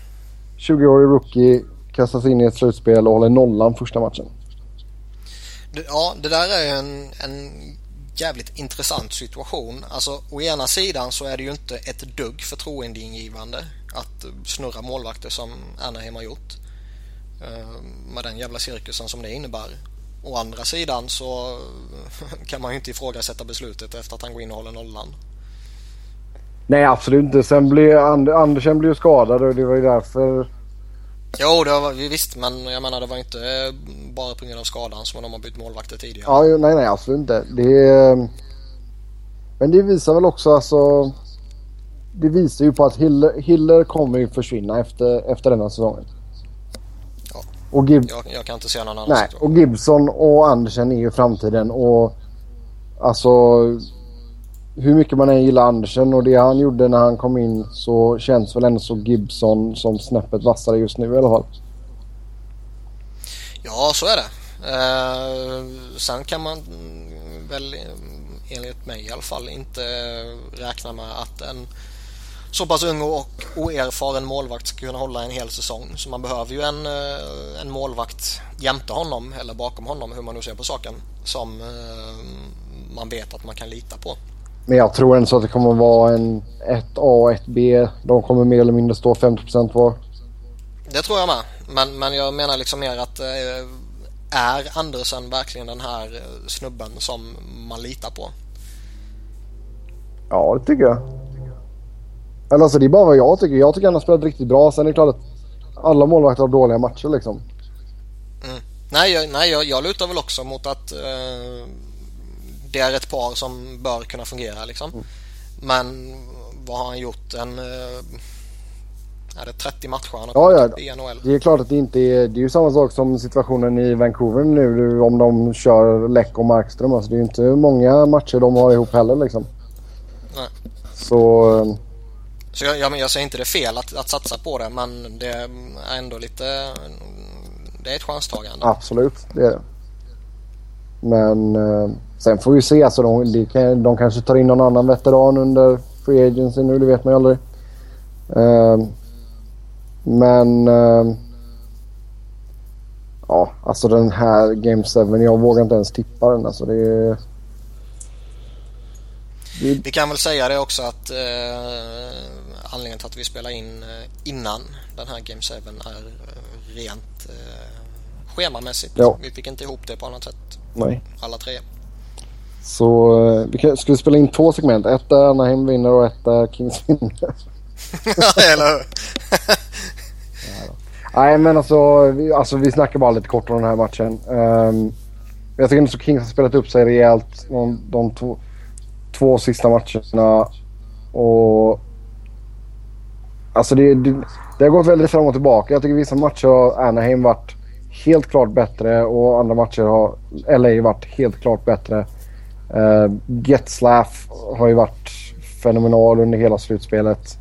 20-årig rookie, kastas in i ett slutspel och håller nollan första matchen. Ja, det där är en, en jävligt intressant situation. Alltså å ena sidan så är det ju inte ett dugg förtroendeingivande att snurra målvakter som Anaheim har gjort. Eh, med den jävla cirkusen som det innebär. Å andra sidan så kan man ju inte ifrågasätta beslutet efter att han går in och håller nollan. Nej absolut inte. Sen blev And Andersen blev skadad och det var ju därför Jo, det var, visst, men jag menar det var inte eh, bara på grund av skadan som de har bytt målvakter tidigare. Ja, nej, nej, absolut inte. Det men det visar väl också alltså det visar ju på att Hiller, Hiller kommer ju försvinna efter, efter denna säsongen. Ja. Och Gib- Jag, jag kan inte se någon annan Nej, situation. och Gibson och Andersen är ju framtiden och alltså hur mycket man än gillar Andersen och det han gjorde när han kom in så känns väl ändå så Gibson som snäppet vassare just nu i alla fall. Ja, så är det. Eh, sen kan man väl eh, enligt mig i alla fall inte räkna med att en så pass ung och oerfaren målvakt ska kunna hålla en hel säsong. Så man behöver ju en, eh, en målvakt jämte honom eller bakom honom, hur man nu ser på saken, som eh, man vet att man kan lita på. Men jag tror ändå att det kommer vara en 1A och 1B. De kommer mer eller mindre stå 50% var. Det tror jag med. Men, men jag menar liksom mer att eh, är Andersen verkligen den här eh, snubben som man litar på? Ja, det tycker jag. Eller alltså det är bara vad jag tycker. Jag tycker han har spelat riktigt bra. Sen är det klart att alla målvakter har dåliga matcher liksom. Nej, jag, nej jag, jag lutar väl också mot att eh, det är ett par som bör kunna fungera liksom. Men vad har han gjort? En, eh, är det 30 matcher han har Ja, ja. i NHL? Det är klart att det inte är... Det är ju samma sak som situationen i Vancouver nu om de kör Läck och Markström. Alltså det är ju inte många matcher de har ihop heller liksom. Nej. Så... eh, Så jag, jag, jag säger inte det är fel att, att satsa på det men det är ändå lite det är ett chanstagande. Absolut, det är det. Men eh, sen får vi se. Alltså de, de, kan, de kanske tar in någon annan veteran under Free Agency nu. Det vet man ju aldrig. Eh, men... Eh, ja, alltså den här Game 7. Jag vågar inte ens tippa den. Alltså det är... Vi kan väl säga det också att eh, anledningen till att vi spelar in eh, innan den här Game 7 är eh, rent eh, schemamässigt. Ja. Vi fick inte ihop det på annat sätt nej. alla tre. Så eh, vi kan, ska vi spela in två segment. Ett där Anaheim vinner och ett där Kings vinner. Eller hur? Nej men alltså vi, alltså vi snackar bara lite kort om den här matchen. Um, jag tycker ändå så Kings har spelat upp sig rejält de, de två, två sista matcherna. Och... Alltså det, det, det har gått väldigt fram och tillbaka. Jag tycker vissa matcher har Anaheim varit helt klart bättre och andra matcher har LA varit helt klart bättre. Uh, Getzlaff har ju varit fenomenal under hela slutspelet.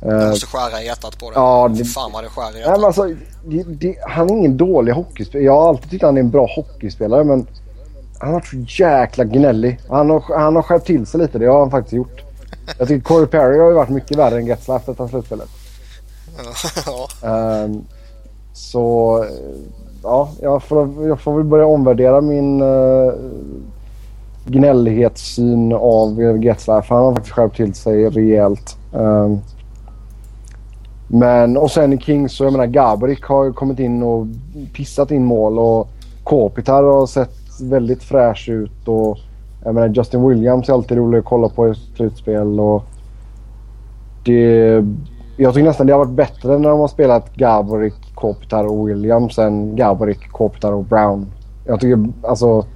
Jag Uh, måste skära i hjärtat på det. Ja, det- Fan vad det skär i Nej, hjärtat. men alltså, det, det, han är ingen dålig hockeyspelare. Jag har alltid tyckt att han är en bra hockeyspelare men han har varit så jäkla gnällig. Han har, han har skärpt till sig lite. Det har han faktiskt gjort. Jag tycker Corey Perry har ju varit mycket värre än Getzlaff detta slutspelet. ja. Ehm, så eh, ja, jag får, jag får väl börja omvärdera min uh, gnällighetssyn av Getzlaff. Han har faktiskt skärpt till sig rejält. Um, men och sen i Kings så jag menar Gabrik har ju kommit in och pissat in mål och Kopitar har sett väldigt fräsch ut och jag menar Justin Williams är alltid rolig att kolla på i slutspel och det... Jag tycker nästan det har varit bättre när de har spelat Gaborik, Kopitar och Williams än Gaborik, Kopitar och Brown. Jag tycker alltså...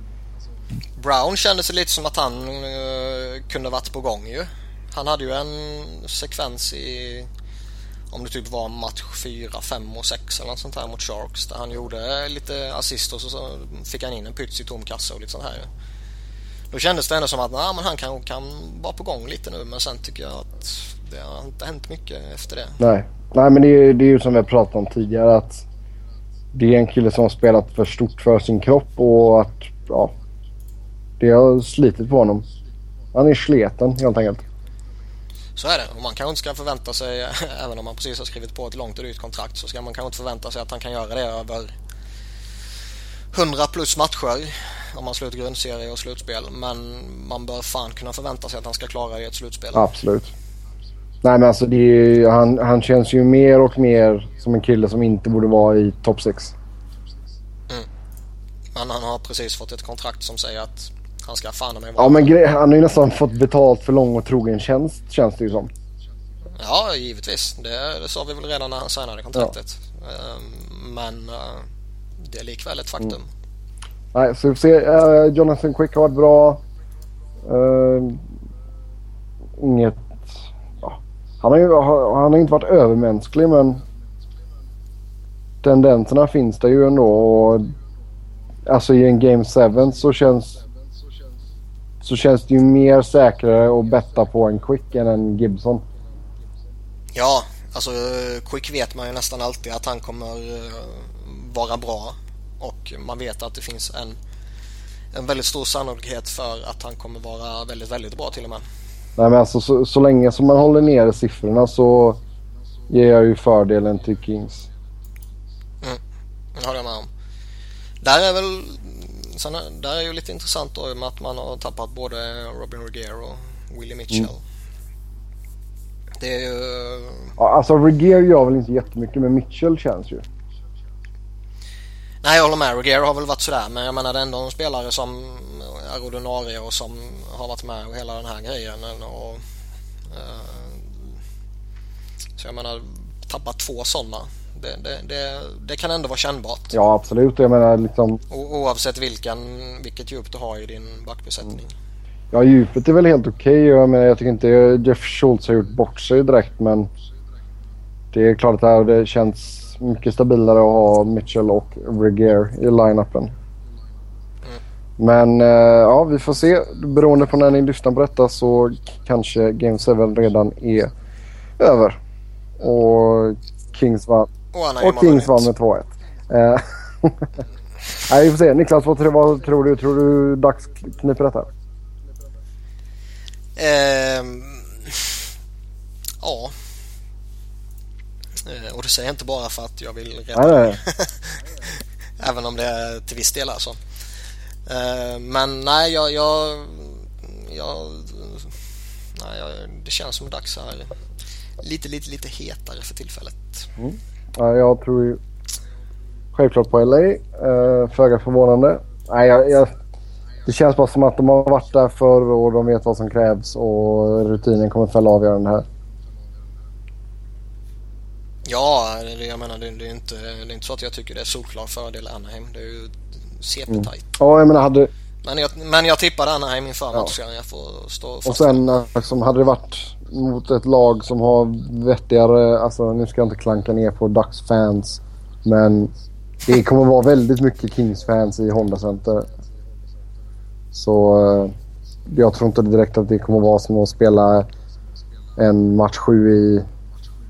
Brown kändes det lite som att han uh, kunde varit på gång ju. Han hade ju en sekvens i om det typ var match 4, 5 och 6 eller något sånt här mot Sharks där han gjorde lite assist och så, så fick han in en pyts i tom kassa och lite sånt här. Då kändes det ändå som att nah, men han kan, kan vara på gång lite nu men sen tycker jag att det har inte hänt mycket efter det. Nej. Nej men det är, det är ju som vi har pratat om tidigare att det är en kille som har spelat för stort för sin kropp och att ja, det har slitit på honom. Han är sleten helt enkelt. Så är det. Och man kanske inte ska förvänta sig, även om man precis har skrivit på ett långt och dyrt kontrakt, så ska man kanske inte förvänta sig att han kan göra det över 100 plus matcher om man slutar grundserie och slutspel. Men man bör fan kunna förvänta sig att han ska klara det i ett slutspel. Absolut. Nej men alltså ju- han, han känns ju mer och mer som en kille som inte borde vara i topp 6. Men han har precis fått ett kontrakt som säger att han ska fan mig vara Ja men han har ju nästan fått betalt för lång och trogen tjänst känns det ju som. Ja, givetvis. Det, det sa vi väl redan när han signade kontraktet. Ehm, Men eh, det är likväl ett faktum. Nej, så vi får se. Eh, Jonathan Quick har varit bra. Eh, inget... Han har ju han har inte varit övermänsklig men tendenserna finns det ju ändå. Och, alltså i en Game 7 så känns så känns det ju mer säkrare att betta på en Quick än en Gibson. Ja, alltså Quick vet man ju nästan alltid att han kommer eh, vara bra och man vet att det finns en, en väldigt stor sannolikhet för att han kommer vara väldigt, väldigt bra till och med. Nej men alltså så, så länge som man håller nere siffrorna så ger jag ju fördelen till Kings. Mm, det håller jag med om. Där är väl sen, där är ju lite intressant då med att man har tappat både Robin Regier och Willie Mitchell. Mm. Det är ju... Ja, alltså Regier gör väl inte jättemycket men Mitchell känns ju. Nej jag håller med. Regier har väl varit sådär men jag menar det är ändå en spelare som är ordinarie och som har varit med och hela den här grejen. Och, uh, så jag menar tappa två sådana. Det, det, det, det, kan ändå vara kännbart. Ja absolut. Jag menar liksom... O, oavsett vilken, vilket djup du har i din backbesättning. Mm. Ja djupet är väl helt okej. Okay. Jag menar jag tycker inte Jeff Schultz har gjort bort sig direkt men det är klart att det känns mycket stabilare att ha Mitchell och Regier i line-upen. Men uh, ja, vi får se. Beroende på när ni lyssnar på detta så kanske Game 7 redan är över. Och Kings vann, och, och Kings vann med 2-1. Uh, Nej, vi får se. Niklas, vad, vad, tror du? Tror du Dags kniper detta? Um, ja. Eh, och det säger jag inte bara för att jag vill rädda nej, Även om det är till viss del alltså. Eh, men nej, jag, jag, jag, nej, det känns som dags här. Lite, lite, lite hetare för tillfället. Mm. Ja, jag tror ju självklart på LA. Eh, föga förvånande. Nej, jag, jag, det känns bara som att de har varit där förr och de vet vad som krävs och rutinen kommer fälla avgörande här. Ja, jag menar det, det, är inte, det är inte så att jag tycker det är solklar fördel Anaheim. Det är ju CP-tajt. Mm. Ja, jag menar hade... Men jag, men jag tippade Anaheim inför ja. matchen. Jag får stå Och sen liksom, hade det varit mot ett lag som har vettigare, alltså nu ska jag inte klanka ner på Ducks fans. Men det kommer vara väldigt mycket Kings-fans i Honda Center. Så eh, jag tror inte direkt att det kommer vara som att spela en match 7 i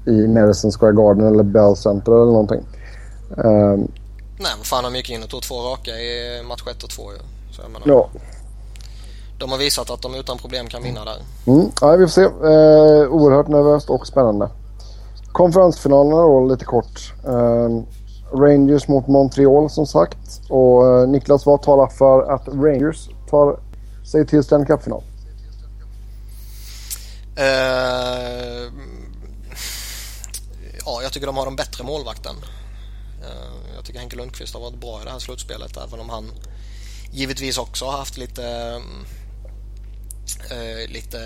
i Madison Square Garden eller Bell Center eller någonting. Um, Nej, vad fan de gick in och tog två raka i match 1 och 2 ju. Så jag menar, ja. De har visat att de utan problem kan vinna där. Mm, ja, vi får se. Eh, oerhört nervöst och spännande. Konferensfinalerna då lite kort. Eh, Rangers mot Montreal som sagt. Och eh, Niklas, vad talar för att Rangers tar sig till Stanley Cup-final? Eh, ja, jag tycker de har den bättre målvakten. Eh, jag tycker Henke Lundqvist har varit bra i det här slutspelet även om han givetvis också har haft lite äh, lite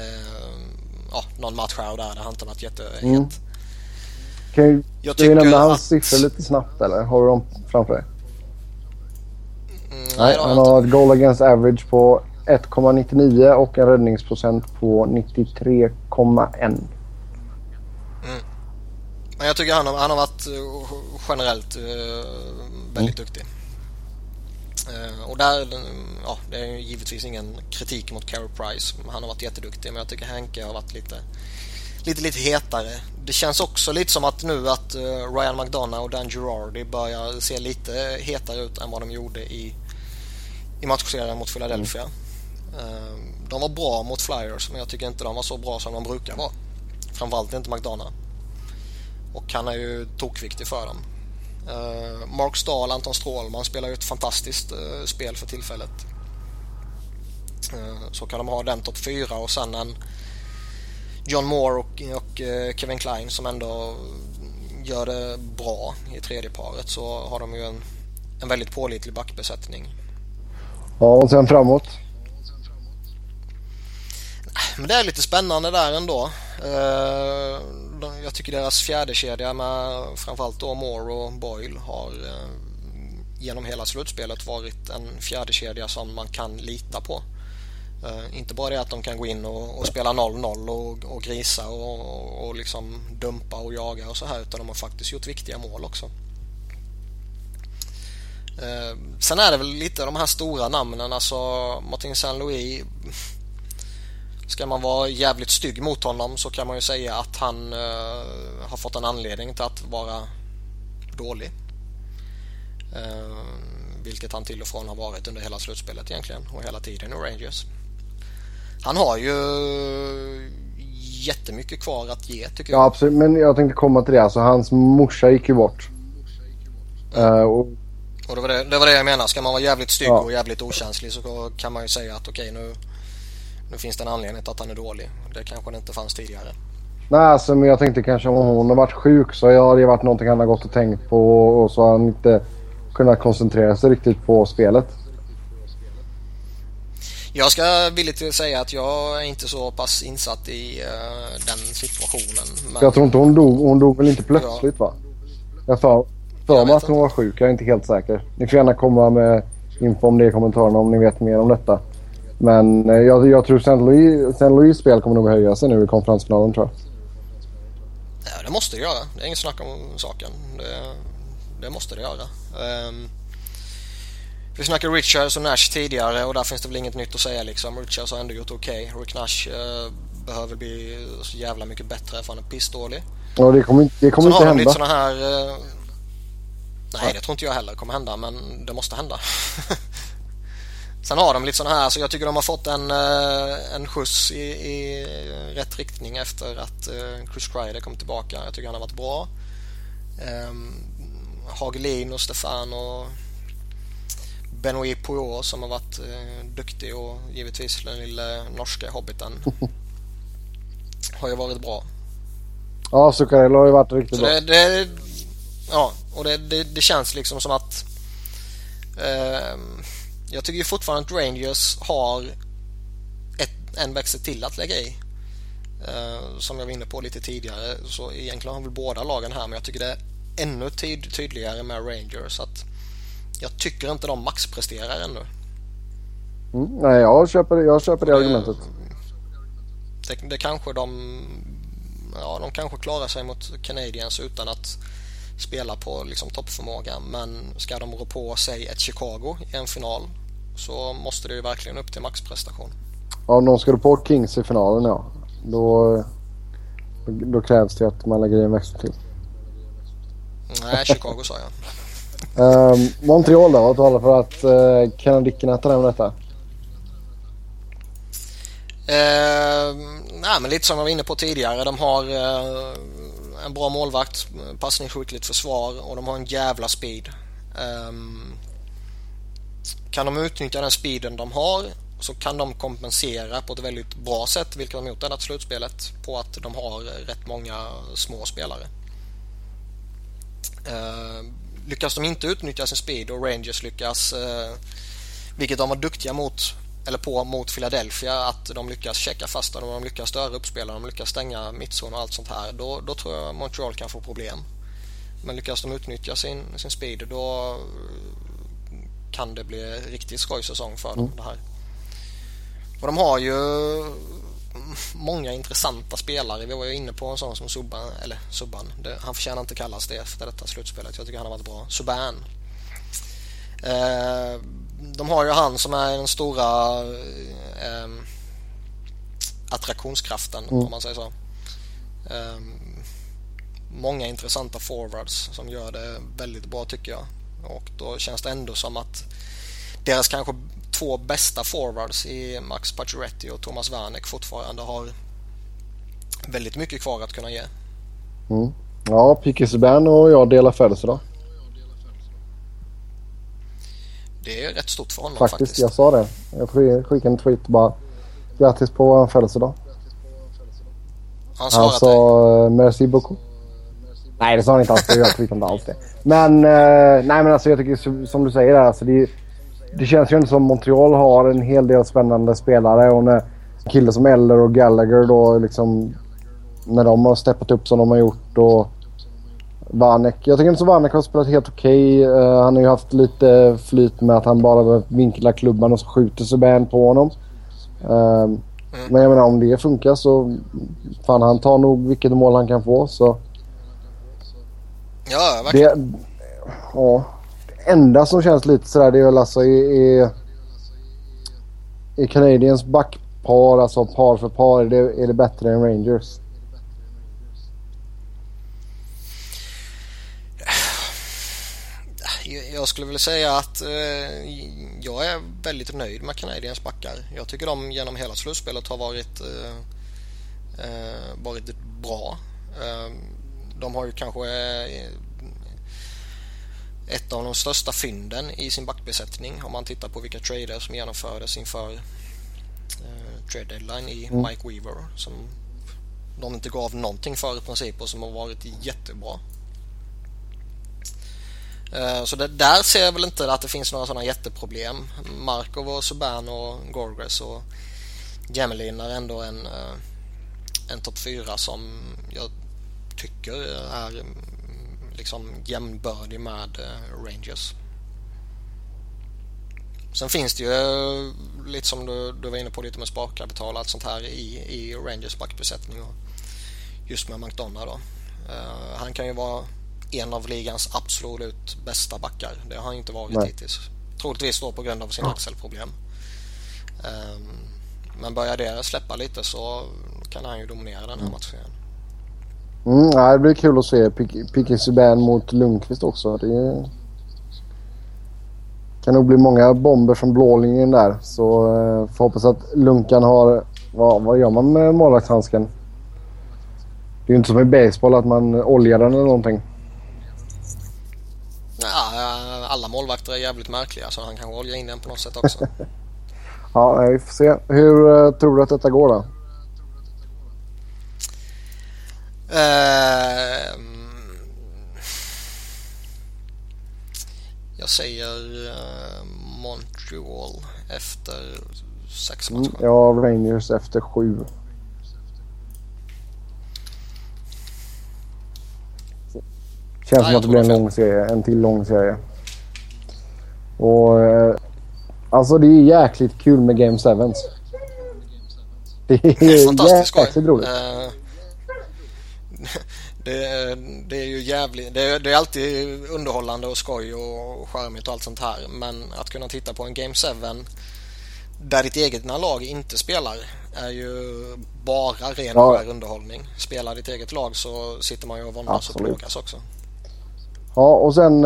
ja, någon match här och där där han inte varit jättehet. Mm. Kan jag du nämna hans att... siffror lite snabbt eller? Har du dem framför dig? Mm, nej, han har ett goal against average på 1,99 och en räddningsprocent på 93,1. Men jag tycker han har, han har varit eh, generellt uh, väldigt mm. duktig. Uh, och där, ja, det är givetvis ingen kritik mot Carey Price. Han har varit jätteduktig men jag tycker Henke har varit lite, lite, lite hetare. Det känns också lite som att nu att Ryan McDonough och Dan Girardi börjar se lite hetare ut än vad de gjorde i, i matchserien mot Philadelphia. Mm. de var bra mot Flyers men jag tycker inte de var så bra som de brukar vara. Framförallt inte McDonough. Och han är ju tokviktig för dem. Uh, Mark Stahl, Anton Strålman spelar ju ett fantastiskt uh, spel för tillfället. Uh, så kan de ha den topp fyra och sen en John Moore och, och Kevin Klein som ändå gör det bra i tredje paret så har de ju en, en väldigt pålitlig backbesättning. Ja, och sen framåt? Men det är lite spännande där ändå jag tycker deras fjärde kedja med framförallt då Moore och Boyle har eh, genom hela slutspelet varit en fjärde kedja som man kan lita på. Eh, inte bara det att de kan gå in och, och spela 0-0 och, och, grisa och, och liksom dumpa och jaga och så här utan de har faktiskt gjort viktiga mål också. Eh, sen är det väl lite de här stora namnen, alltså Martin Saint-Louis. Ska man vara jävligt stygg mot honom så kan man ju säga att han uh, har fått en anledning till att vara dålig. vilket han till och från har varit under hela slutspelet egentligen och hela tiden i Rangers. Han har ju jättemycket kvar att ge tycker jag. Ja absolut, men jag tänkte komma till det. Alltså hans morsa gick ju bort. Uh, och... och det, var det, det var det jag menar. Ska man vara jävligt stygg ja. och jävligt okänslig så kan man ju säga att okej okay, nu, nu finns det en anledning till att han är dålig. Det kanske det inte fanns tidigare. Nej, alltså, men jag tänkte kanske om hon har varit sjuk så har det varit någonting han har gått och tänkt på och så har han inte kunnat koncentrera sig riktigt på spelet. Jag ska villigt säga att jag är inte så pass insatt i uh, den situationen. Men... Jag tror inte hon dog. Hon dog väl inte plötsligt ja. va? Jag sa för mig att hon var sjuk. Jag är inte helt säker. Ni får gärna komma med info om det i kommentarerna om ni vet mer om detta. Men uh, jag, jag tror St. Louis, St. Louis spel kommer nog höja sig nu i konferensfinalen tror jag. Ja, det måste det göra. Det är inget snack om saken. Det, det måste det göra. Um, vi snackade Richards och Nash tidigare och där finns det väl inget nytt att säga liksom. Richards har ändå gjort okej. Okay. Rick Nash eh, behöver bli så jävla mycket bättre för han är pissdålig. Ja, det kommer, det kommer inte hända. Sen har de lite sådana här... Eh... Nej, det tror inte jag heller kommer hända, men det måste hända. Sen har de lite sådana här, så jag tycker de har fått en, eh, en skjuts i, i rätt riktning efter att eh, Chris Kreider kom tillbaka. Jag tycker han har varit bra. Um, Hagelin och Stefan och Benoit Poirot som har varit eh, duktig och givetvis den lilla norska hobbiten har ju varit bra. Ja, Zuccarello har ju varit riktigt Så bra. Det, ja, och det, det, det, känns liksom som att eh, jag tycker fortfarande att Rangers har ett, en växel till att lägga i. Eh, som jag var inne på lite tidigare så egentligen har väl båda lagen här men jag tycker det är ännu tyd, tydligare med Rangers att jag tycker inte de maxpresterar ännu. Mm, nej, jag köper, jag köper det, det argumentet. Det, det kanske de... Ja, de kanske klarar sig mot Canadiens utan att spela på liksom toppförmåga. Men ska de rå på sig ett Chicago i en final så måste det ju verkligen upp till maxprestation. Ja, om de ska rå på Kings i finalen ja. Då, då krävs det att man lägger i en växel till. Nej, Chicago sa jag. Um, Montreal då? Vad talar för att uh, kanadickerna tar hem detta? Uh, nej, men lite som jag var inne på tidigare. De har uh, en bra målvakt, passningsskickligt försvar och de har en jävla speed. Um, kan de utnyttja den speeden de har så kan de kompensera på ett väldigt bra sätt, vilket de gjort i det slutspelet, på att de har rätt många små spelare. Uh, lyckas de inte utnyttja sin speed och Rangers lyckas, uh, vilket de var duktiga mot, eller på mot Philadelphia, att de lyckas checka fast dem, de lyckas störa uppspelaren, de lyckas stänga mittzon och allt sånt här, då, då tror jag Montreal kan få problem. Men lyckas de utnyttja sin, sin speed då kan det bli riktigt skoj säsong för dem mm. det här. Och de har ju många intressanta spelare. Vi var ju inne på en sån som Subban, eller Subban, det, han förtjänar inte kallas det efter detta slutspelet. Jag tycker han har varit bra. Subban. Eh, de har ju han som är den stora eh, attraktionskraften mm. om man säger så. Eh, många intressanta forwards som gör det väldigt bra tycker jag. Och då känns det ändå som att deras kanske två bästa forwards i Max Pacioretty och Thomas Werneck fortfarande har väldigt mycket kvar att kunna ge. Mm. Ja, Pique Subban och jag delar födelsedag. Det är rätt stort för honom faktiskt. faktiskt. jag sa det. Jag skickade en tweet bara. Grattis på födelsedag. Han svarade Han sa eh, merci beaucoup. Nej det sa han inte alls. Jag tweetade inte alls det. Men, eh, nej men alltså jag tycker som du säger där. Alltså, det, det känns ju inte som Montreal har en hel del spännande spelare. Och när killar som Eller och Gallagher då liksom... När de har steppat upp som de har gjort och... Vanek. Jag tycker inte så Vanek har spelat helt okej. Okay. Uh, han har ju haft lite flyt med att han bara vinklar klubban och så skjuter Subban på honom. Um, mm. Men jag menar om det funkar så fan han tar nog vilket mål han kan få så. Ja, verkligen. Det, ja, det enda som känns lite sådär det är väl alltså i, i, i Canadiens backpar, alltså par för par, är det, är det bättre än Rangers? Jag skulle vilja säga att eh, jag är väldigt nöjd med Canadiens backar. Jag tycker de genom hela slutspelet har varit, eh, eh varit bra. De har ju kanske ett av de största fynden i sin backbesättning om man tittar på vilka trader som genomfördes inför eh, trade deadline i mm. Mike Weaver som de inte gav någonting för i princip och som har varit jättebra. Eh, så det, där ser jag väl inte att det finns några sådana jätteproblem. Markov och Subban och Gorgres och Jemelin är ändå en, eh, en topp 4 som jag tycker är mm, liksom jämnbördig med eh, Rangers. Sen finns det ju lite som du, du var inne på lite med sparkapital och allt sånt här i, i Rangers backbesättning och just med McDonough då. Uh, han kan ju vara en av ligans absolut bästa backar. Det har han inte varit Nej. hittills. Troligtvis då på grund av sina ja. axelproblem. Um, men börjar det släppa lite så kan han ju dominera den här mm. matchen. Mm, ja, det blir kul att se Picky Subban mot Lundqvist också. Det kan nog bli många bomber från blålinjen där. Så eh, får hoppas att Lunkan har... Vad, vad gör man med målvaktshandsken? Det är ju inte som i baseball att man oljar den eller någonting. Alla målvakter är jävligt märkliga så han kanske oljar in den på något sätt också. ja, vi får se. Hur uh, tror du att detta går då? Uh, jag säger uh, Montreal efter sex matcher. Mm, ja, Rangers efter sju. Känns som att det blir en lång serie. En till lång serie. Och... Eh, alltså det är jäkligt kul med Game 7. Det är Fantastiskt jäkligt roligt. Uh, det, det, är ju jävligt... Det, det, är alltid underhållande och skoj och charmigt och allt sånt här. Men att kunna titta på en Game 7 där ditt eget lag inte spelar är ju bara ren ja. underhållning. Spelar ditt eget lag så sitter man ju och våndas och plågas också. Ja, och sen...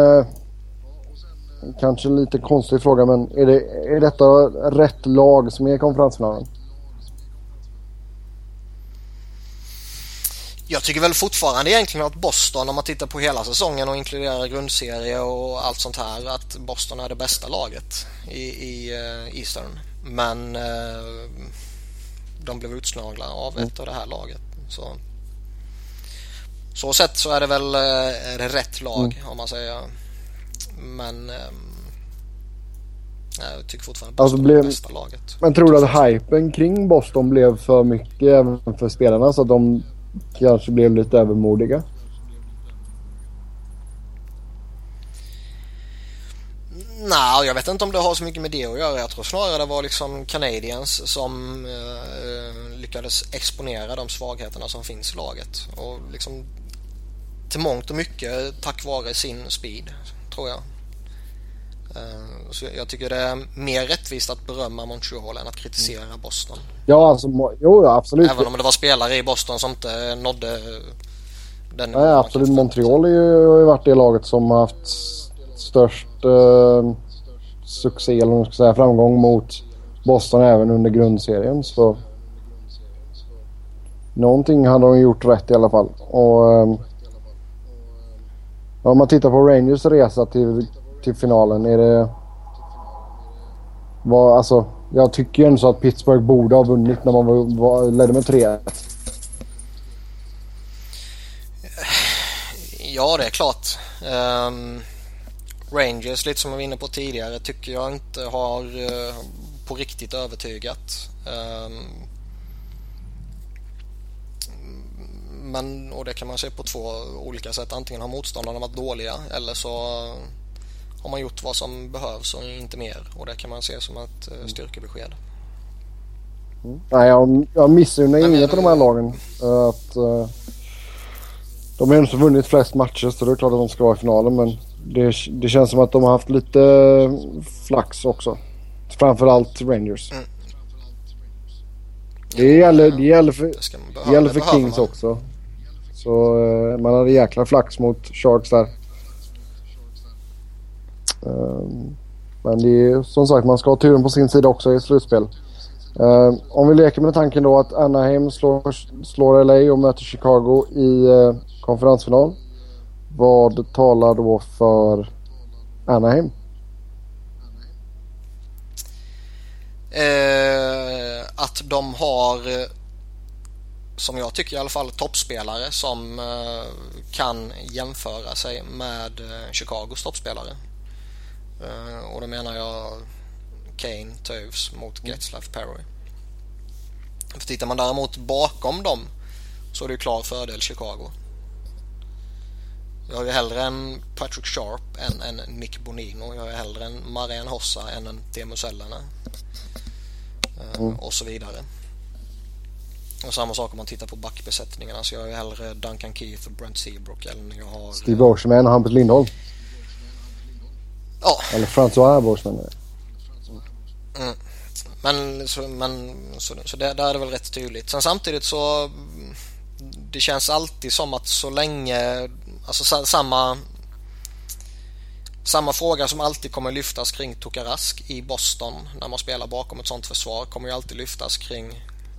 Eh, kanske lite konstig fråga, men är, det, är detta rätt lag som är i konferensfinalen? Jag tycker väl fortfarande egentligen att Boston, om man tittar på hela säsongen och inkluderar grundserie och allt sånt här, att Boston är det bästa laget i, i uh, Eastern. Men uh, de blev utslagna av ett av det här laget. Så så sett så är det väl är det rätt lag mm. om man säger. Men ehm, jag tycker fortfarande Boston alltså blev, är det bästa laget. Men tror du att hypen kring Boston blev för mycket även för spelarna så att de kanske blev lite övermodiga? Nej, jag vet inte om det har så mycket med det att göra. Jag tror snarare det var liksom Canadiens som eh, lyckades exponera de svagheterna som finns i laget. Och liksom till mångt och mycket tack vare sin speed, tror jag. Eh, så jag tycker det är mer rättvist att berömma Montreal än att kritisera Boston. Ja, alltså, jo, absolut. Även om det var spelare i Boston som inte nådde den Nej, absolut. Montreal har ju varit det laget som har haft störst eh, succé, eller man ska säga, framgång mot Boston även under grundserien. Så någonting hade de gjort rätt i alla fall. Och, eh, om man tittar på Rangers resa till, till finalen, är det... Var, alltså, jag tycker ju ändå så att Pittsburgh borde ha vunnit när man var, var, ledde med 3-1. Ja, det är klart. Um, Rangers, lite som jag var inne på tidigare, tycker jag inte har uh, på riktigt övertygat. Um, men, och det kan man se på två olika sätt. Antingen har motståndarna varit dåliga eller så har man gjort vad som behövs och inte mer. Och det kan man se som ett eh, styrkebesked. Mm. Nej, jag, jag missunnar inget av de här lagen. Att, uh, de har ändå vunnit flest matcher så det är klart att de ska vara i finalen. Men det, det känns som att de har haft lite flax också. Framförallt Rangers. Mm. Det gäller, det gäller för, det gäller för Kings man. också. Så uh, man hade jäkla flax mot Sharks där. Ehm, men det är som sagt man ska ha turen på sin sida också i slutspel. Uh, om vi leker med tanken då att Anaheim slår, slår LA och möter Chicago i uh, konferensfinal. Vad talar då för Anaheim? Uh, att de har eh, som jag tycker i alla fall toppspelare som kan jämföra sig med Chicagos toppspelare. Och då menar jag Kane, Toews mot mm. Getzlaff, Perry. För tittar man däremot bakom dem så är det ju klar fördel Chicago. Jag har ju hellre en Patrick Sharp än en Nick Bonino. Jag ju hellre en Marian Hossa än en Teemu Selänne. Eh, mm. Och så vidare. Och samma sak om man tittar på backbesättningarna. Så jag har ju hellre Duncan Keith och Brent Seabrook än jag har... Steve Oshman och Hampus Lindholm. Ja. Eller François Borsman. Mm. Men, så, men så, så det, där är det väl rätt tydligt. Sen samtidigt så det känns alltid som att så länge, alltså samma samma fråga som alltid kommer lyftas kring Tokarask i Boston när man spelar bakom ett sånt försvar kommer ju alltid lyftas kring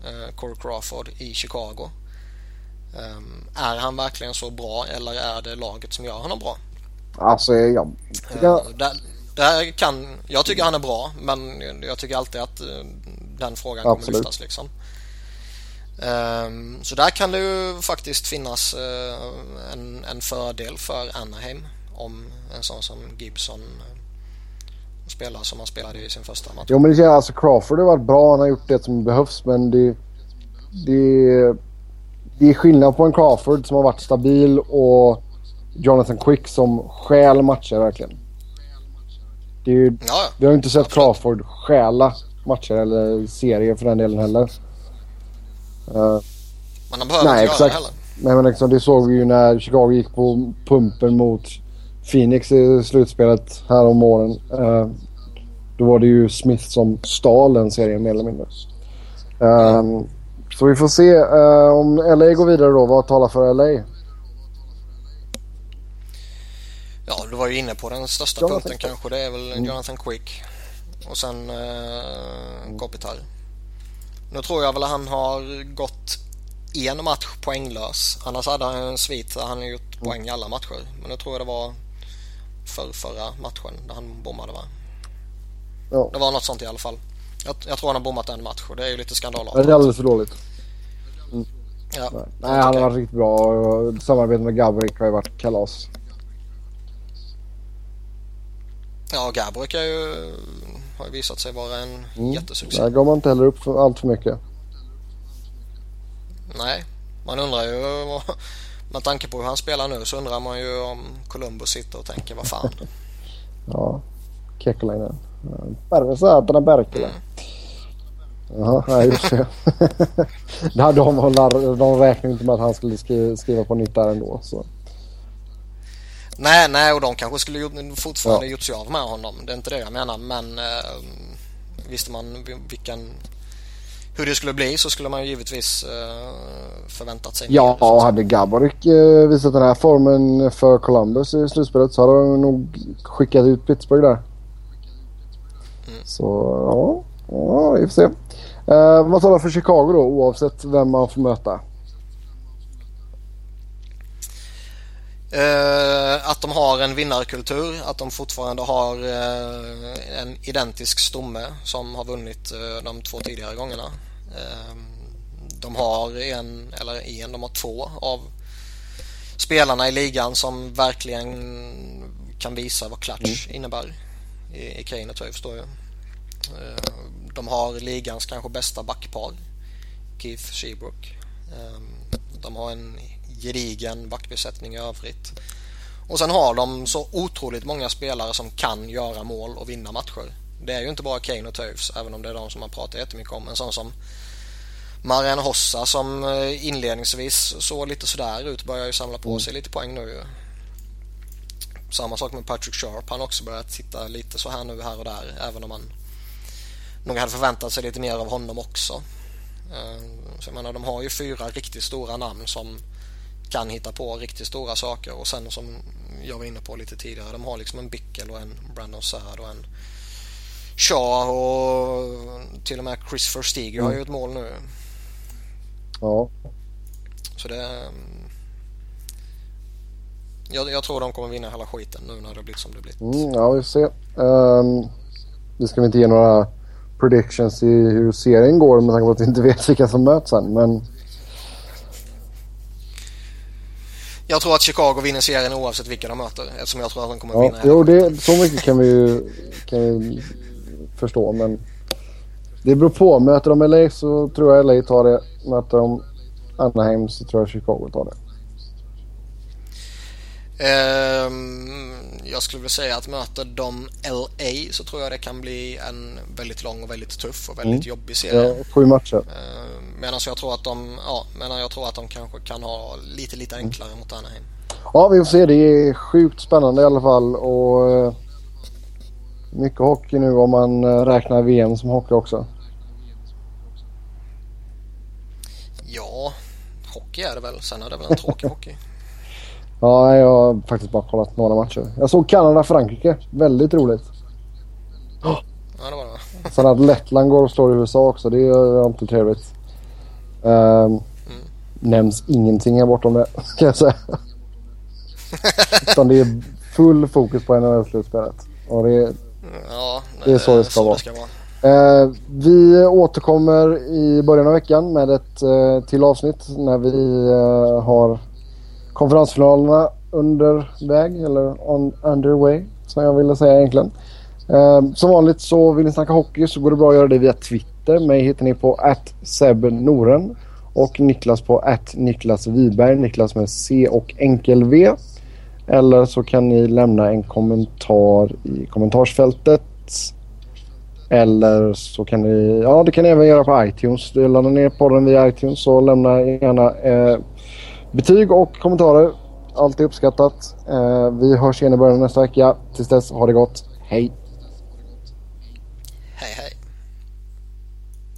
eh, Corey Crawford i Chicago. Um, är han verkligen så bra eller är det laget som gör honom bra? Alltså jag... jag... Uh, där, det här kan, jag tycker han är bra men jag tycker alltid att eh, den frågan kommer Absolut. lyftas liksom. Um, så där kan det ju faktiskt finnas uh, en, en, fördel för Anaheim om en sån som Gibson spelar som han spelade i sin första match. Jo men det känns alltså Crawford har varit bra. Han har gjort det som behövs men det, det, det är skillnad på en Crawford som har varit stabil och Jonathan Quick som stjäl matcher verkligen. Det är ju, ja, vi har ju inte sett Crawford stjäla matcher eller serier för den delen heller. Uh, men han behöver nej, inte exakt. göra det heller. Nej, men liksom, det såg vi ju när Chicago gick på pumpen mot Phoenix i slutspelet här om åren. Uh, då var det ju Smith som stal den serien mer eller mindre. Uh, så vi får se uh, om LA går vidare då. Vad talar för LA? Ja, du var ju inne på den största Jonathan punkten Quick. kanske. Det är väl mm. Jonathan Quick. Och sen eh, Kopitar. Nu tror jag väl att han har gått en match poänglös. Annars hade han en svit där han har gjort mm. poäng i alla matcher. Men nu tror jag det var för förra matchen där han bommade va? Ja. Det var något sånt i alla fall. Jag, jag tror han har bommat en match och det är ju lite skandalartat. Det är alldeles för dåligt. Mm. Ja, Nej, Nej han har varit riktigt bra. Samarbetet med Gabrik har ju varit kalas. Ja, Gabrick är ju, har ju visat sig vara en mm. jättesuccé. Där går man inte heller upp för allt för mycket. Nej, man undrar ju med tanke på hur han spelar nu så undrar man ju om Columbus sitter och tänker vad fan. ja, Kekalainen. Päivä saatana Berkilä. Mm. Jaha, nej just det. de, de räknade inte med att han skulle skriva, skriva på nytt där ändå. Så. Nej, nej och de kanske skulle fortfarande ja. gjort sig av med honom. Det är inte det jag menar men eh, visste man vilken hur det skulle bli så skulle man ju givetvis eh, förväntat sig Ja, mer, hade Gaborik eh, visat den här formen för Columbus i slutspelet så hade de nog skickat ut Pittsburgh där. Mm. Så ja, ja, vi får se. Eh, vad talar för Chicago då oavsett vem man får möta? Att de har en vinnarkultur, att de fortfarande har eh, en identisk stomme som har vunnit eh, de två tidigare gångerna. de har en, eller en, de har två av spelarna i ligan som verkligen kan visa vad clutch mm. innebär i, i Kane och då ju. De har ligans kanske bästa backpar, Keith Sheebrook. De har en gedigen backbesättning i övrigt. Och sen har de så otroligt många spelare som kan göra mål och vinna matcher. Det är ju inte bara Kane och Toews, även om det är de som man pratar jättemycket om. En sån som Marian Hossa som eh, inledningsvis såg lite sådär ut börjar ju samla på mm. sig lite poäng nu. Samma sak med Patrick Sharp. Han har också börjat sitta lite så här nu här och där. Även om man nog hade förväntat sig lite mer av honom också. Eh, så jag menar, de har ju fyra riktigt stora namn som kan hitta på riktigt stora saker och sen som jag var inne på lite tidigare, de har liksom en Bickel och en Brandon Saad och en Shaw och till och med Chris Verstiger mm. har ju ett mål nu. Ja. Så det... Jag, jag, tror de kommer vinna hela skiten nu när det blivit som det blivit. Mm, ja, vi får se. Um, vi ska inte ge några predictions i hur serien går med tanke på att vi inte vet vilka som möts sen. Men... Jag tror att Chicago vinner serien oavsett vilka de möter eftersom jag tror att de kommer ja, vinna. Jo, det, så mycket kan vi ju kan vi förstå. Men det beror på. Möter de LA så tror jag LA tar det. Möter de Anaheim så tror jag Chicago tar det. Um, jag skulle vilja säga att möter de LA så tror jag det kan bli en väldigt lång och väldigt tuff och väldigt mm. jobbig serie. Ja, sju matcher. Uh, medan jag tror att de, ja, medan jag tror att de kanske kan ha lite, lite mm. enklare mm. mot Anaheim. Ja, vi får se. Det är sjukt spännande i alla fall och uh, mycket hockey nu om man uh, räknar VM som hockey också. Ja, hockey är det väl. Sen är det väl en tråkig hockey. Ja, jag har faktiskt bara kollat några matcher. Jag såg Kanada-Frankrike. Väldigt roligt. Ja, det var det. Sen att Lettland går och slår i USA också. Det är inte trevligt. Um, mm. Nämns ingenting här bortom det kan jag säga. Utan det är full fokus på NHL-slutspelet. Och det, är, ja, det är så det ska, så vara. Det ska vara. Uh, vi återkommer i början av veckan med ett uh, till avsnitt när vi uh, har konferensfinalerna underväg eller on, underway som jag ville säga egentligen. Eh, som vanligt så vill ni snacka hockey så går det bra att göra det via Twitter. Mig hittar ni på @sebnoren och Niklas på Niklas Wiberg. Niklas med C och enkel V. Eller så kan ni lämna en kommentar i kommentarsfältet. Eller så kan ni, ja det kan ni även göra på iTunes. Du laddar ner podden via iTunes och lämna gärna eh, Betyg och kommentarer, alltid uppskattat. Eh, vi hörs igen i början av nästa vecka. Tills dess, ha det gott. Hej! Hej, hej!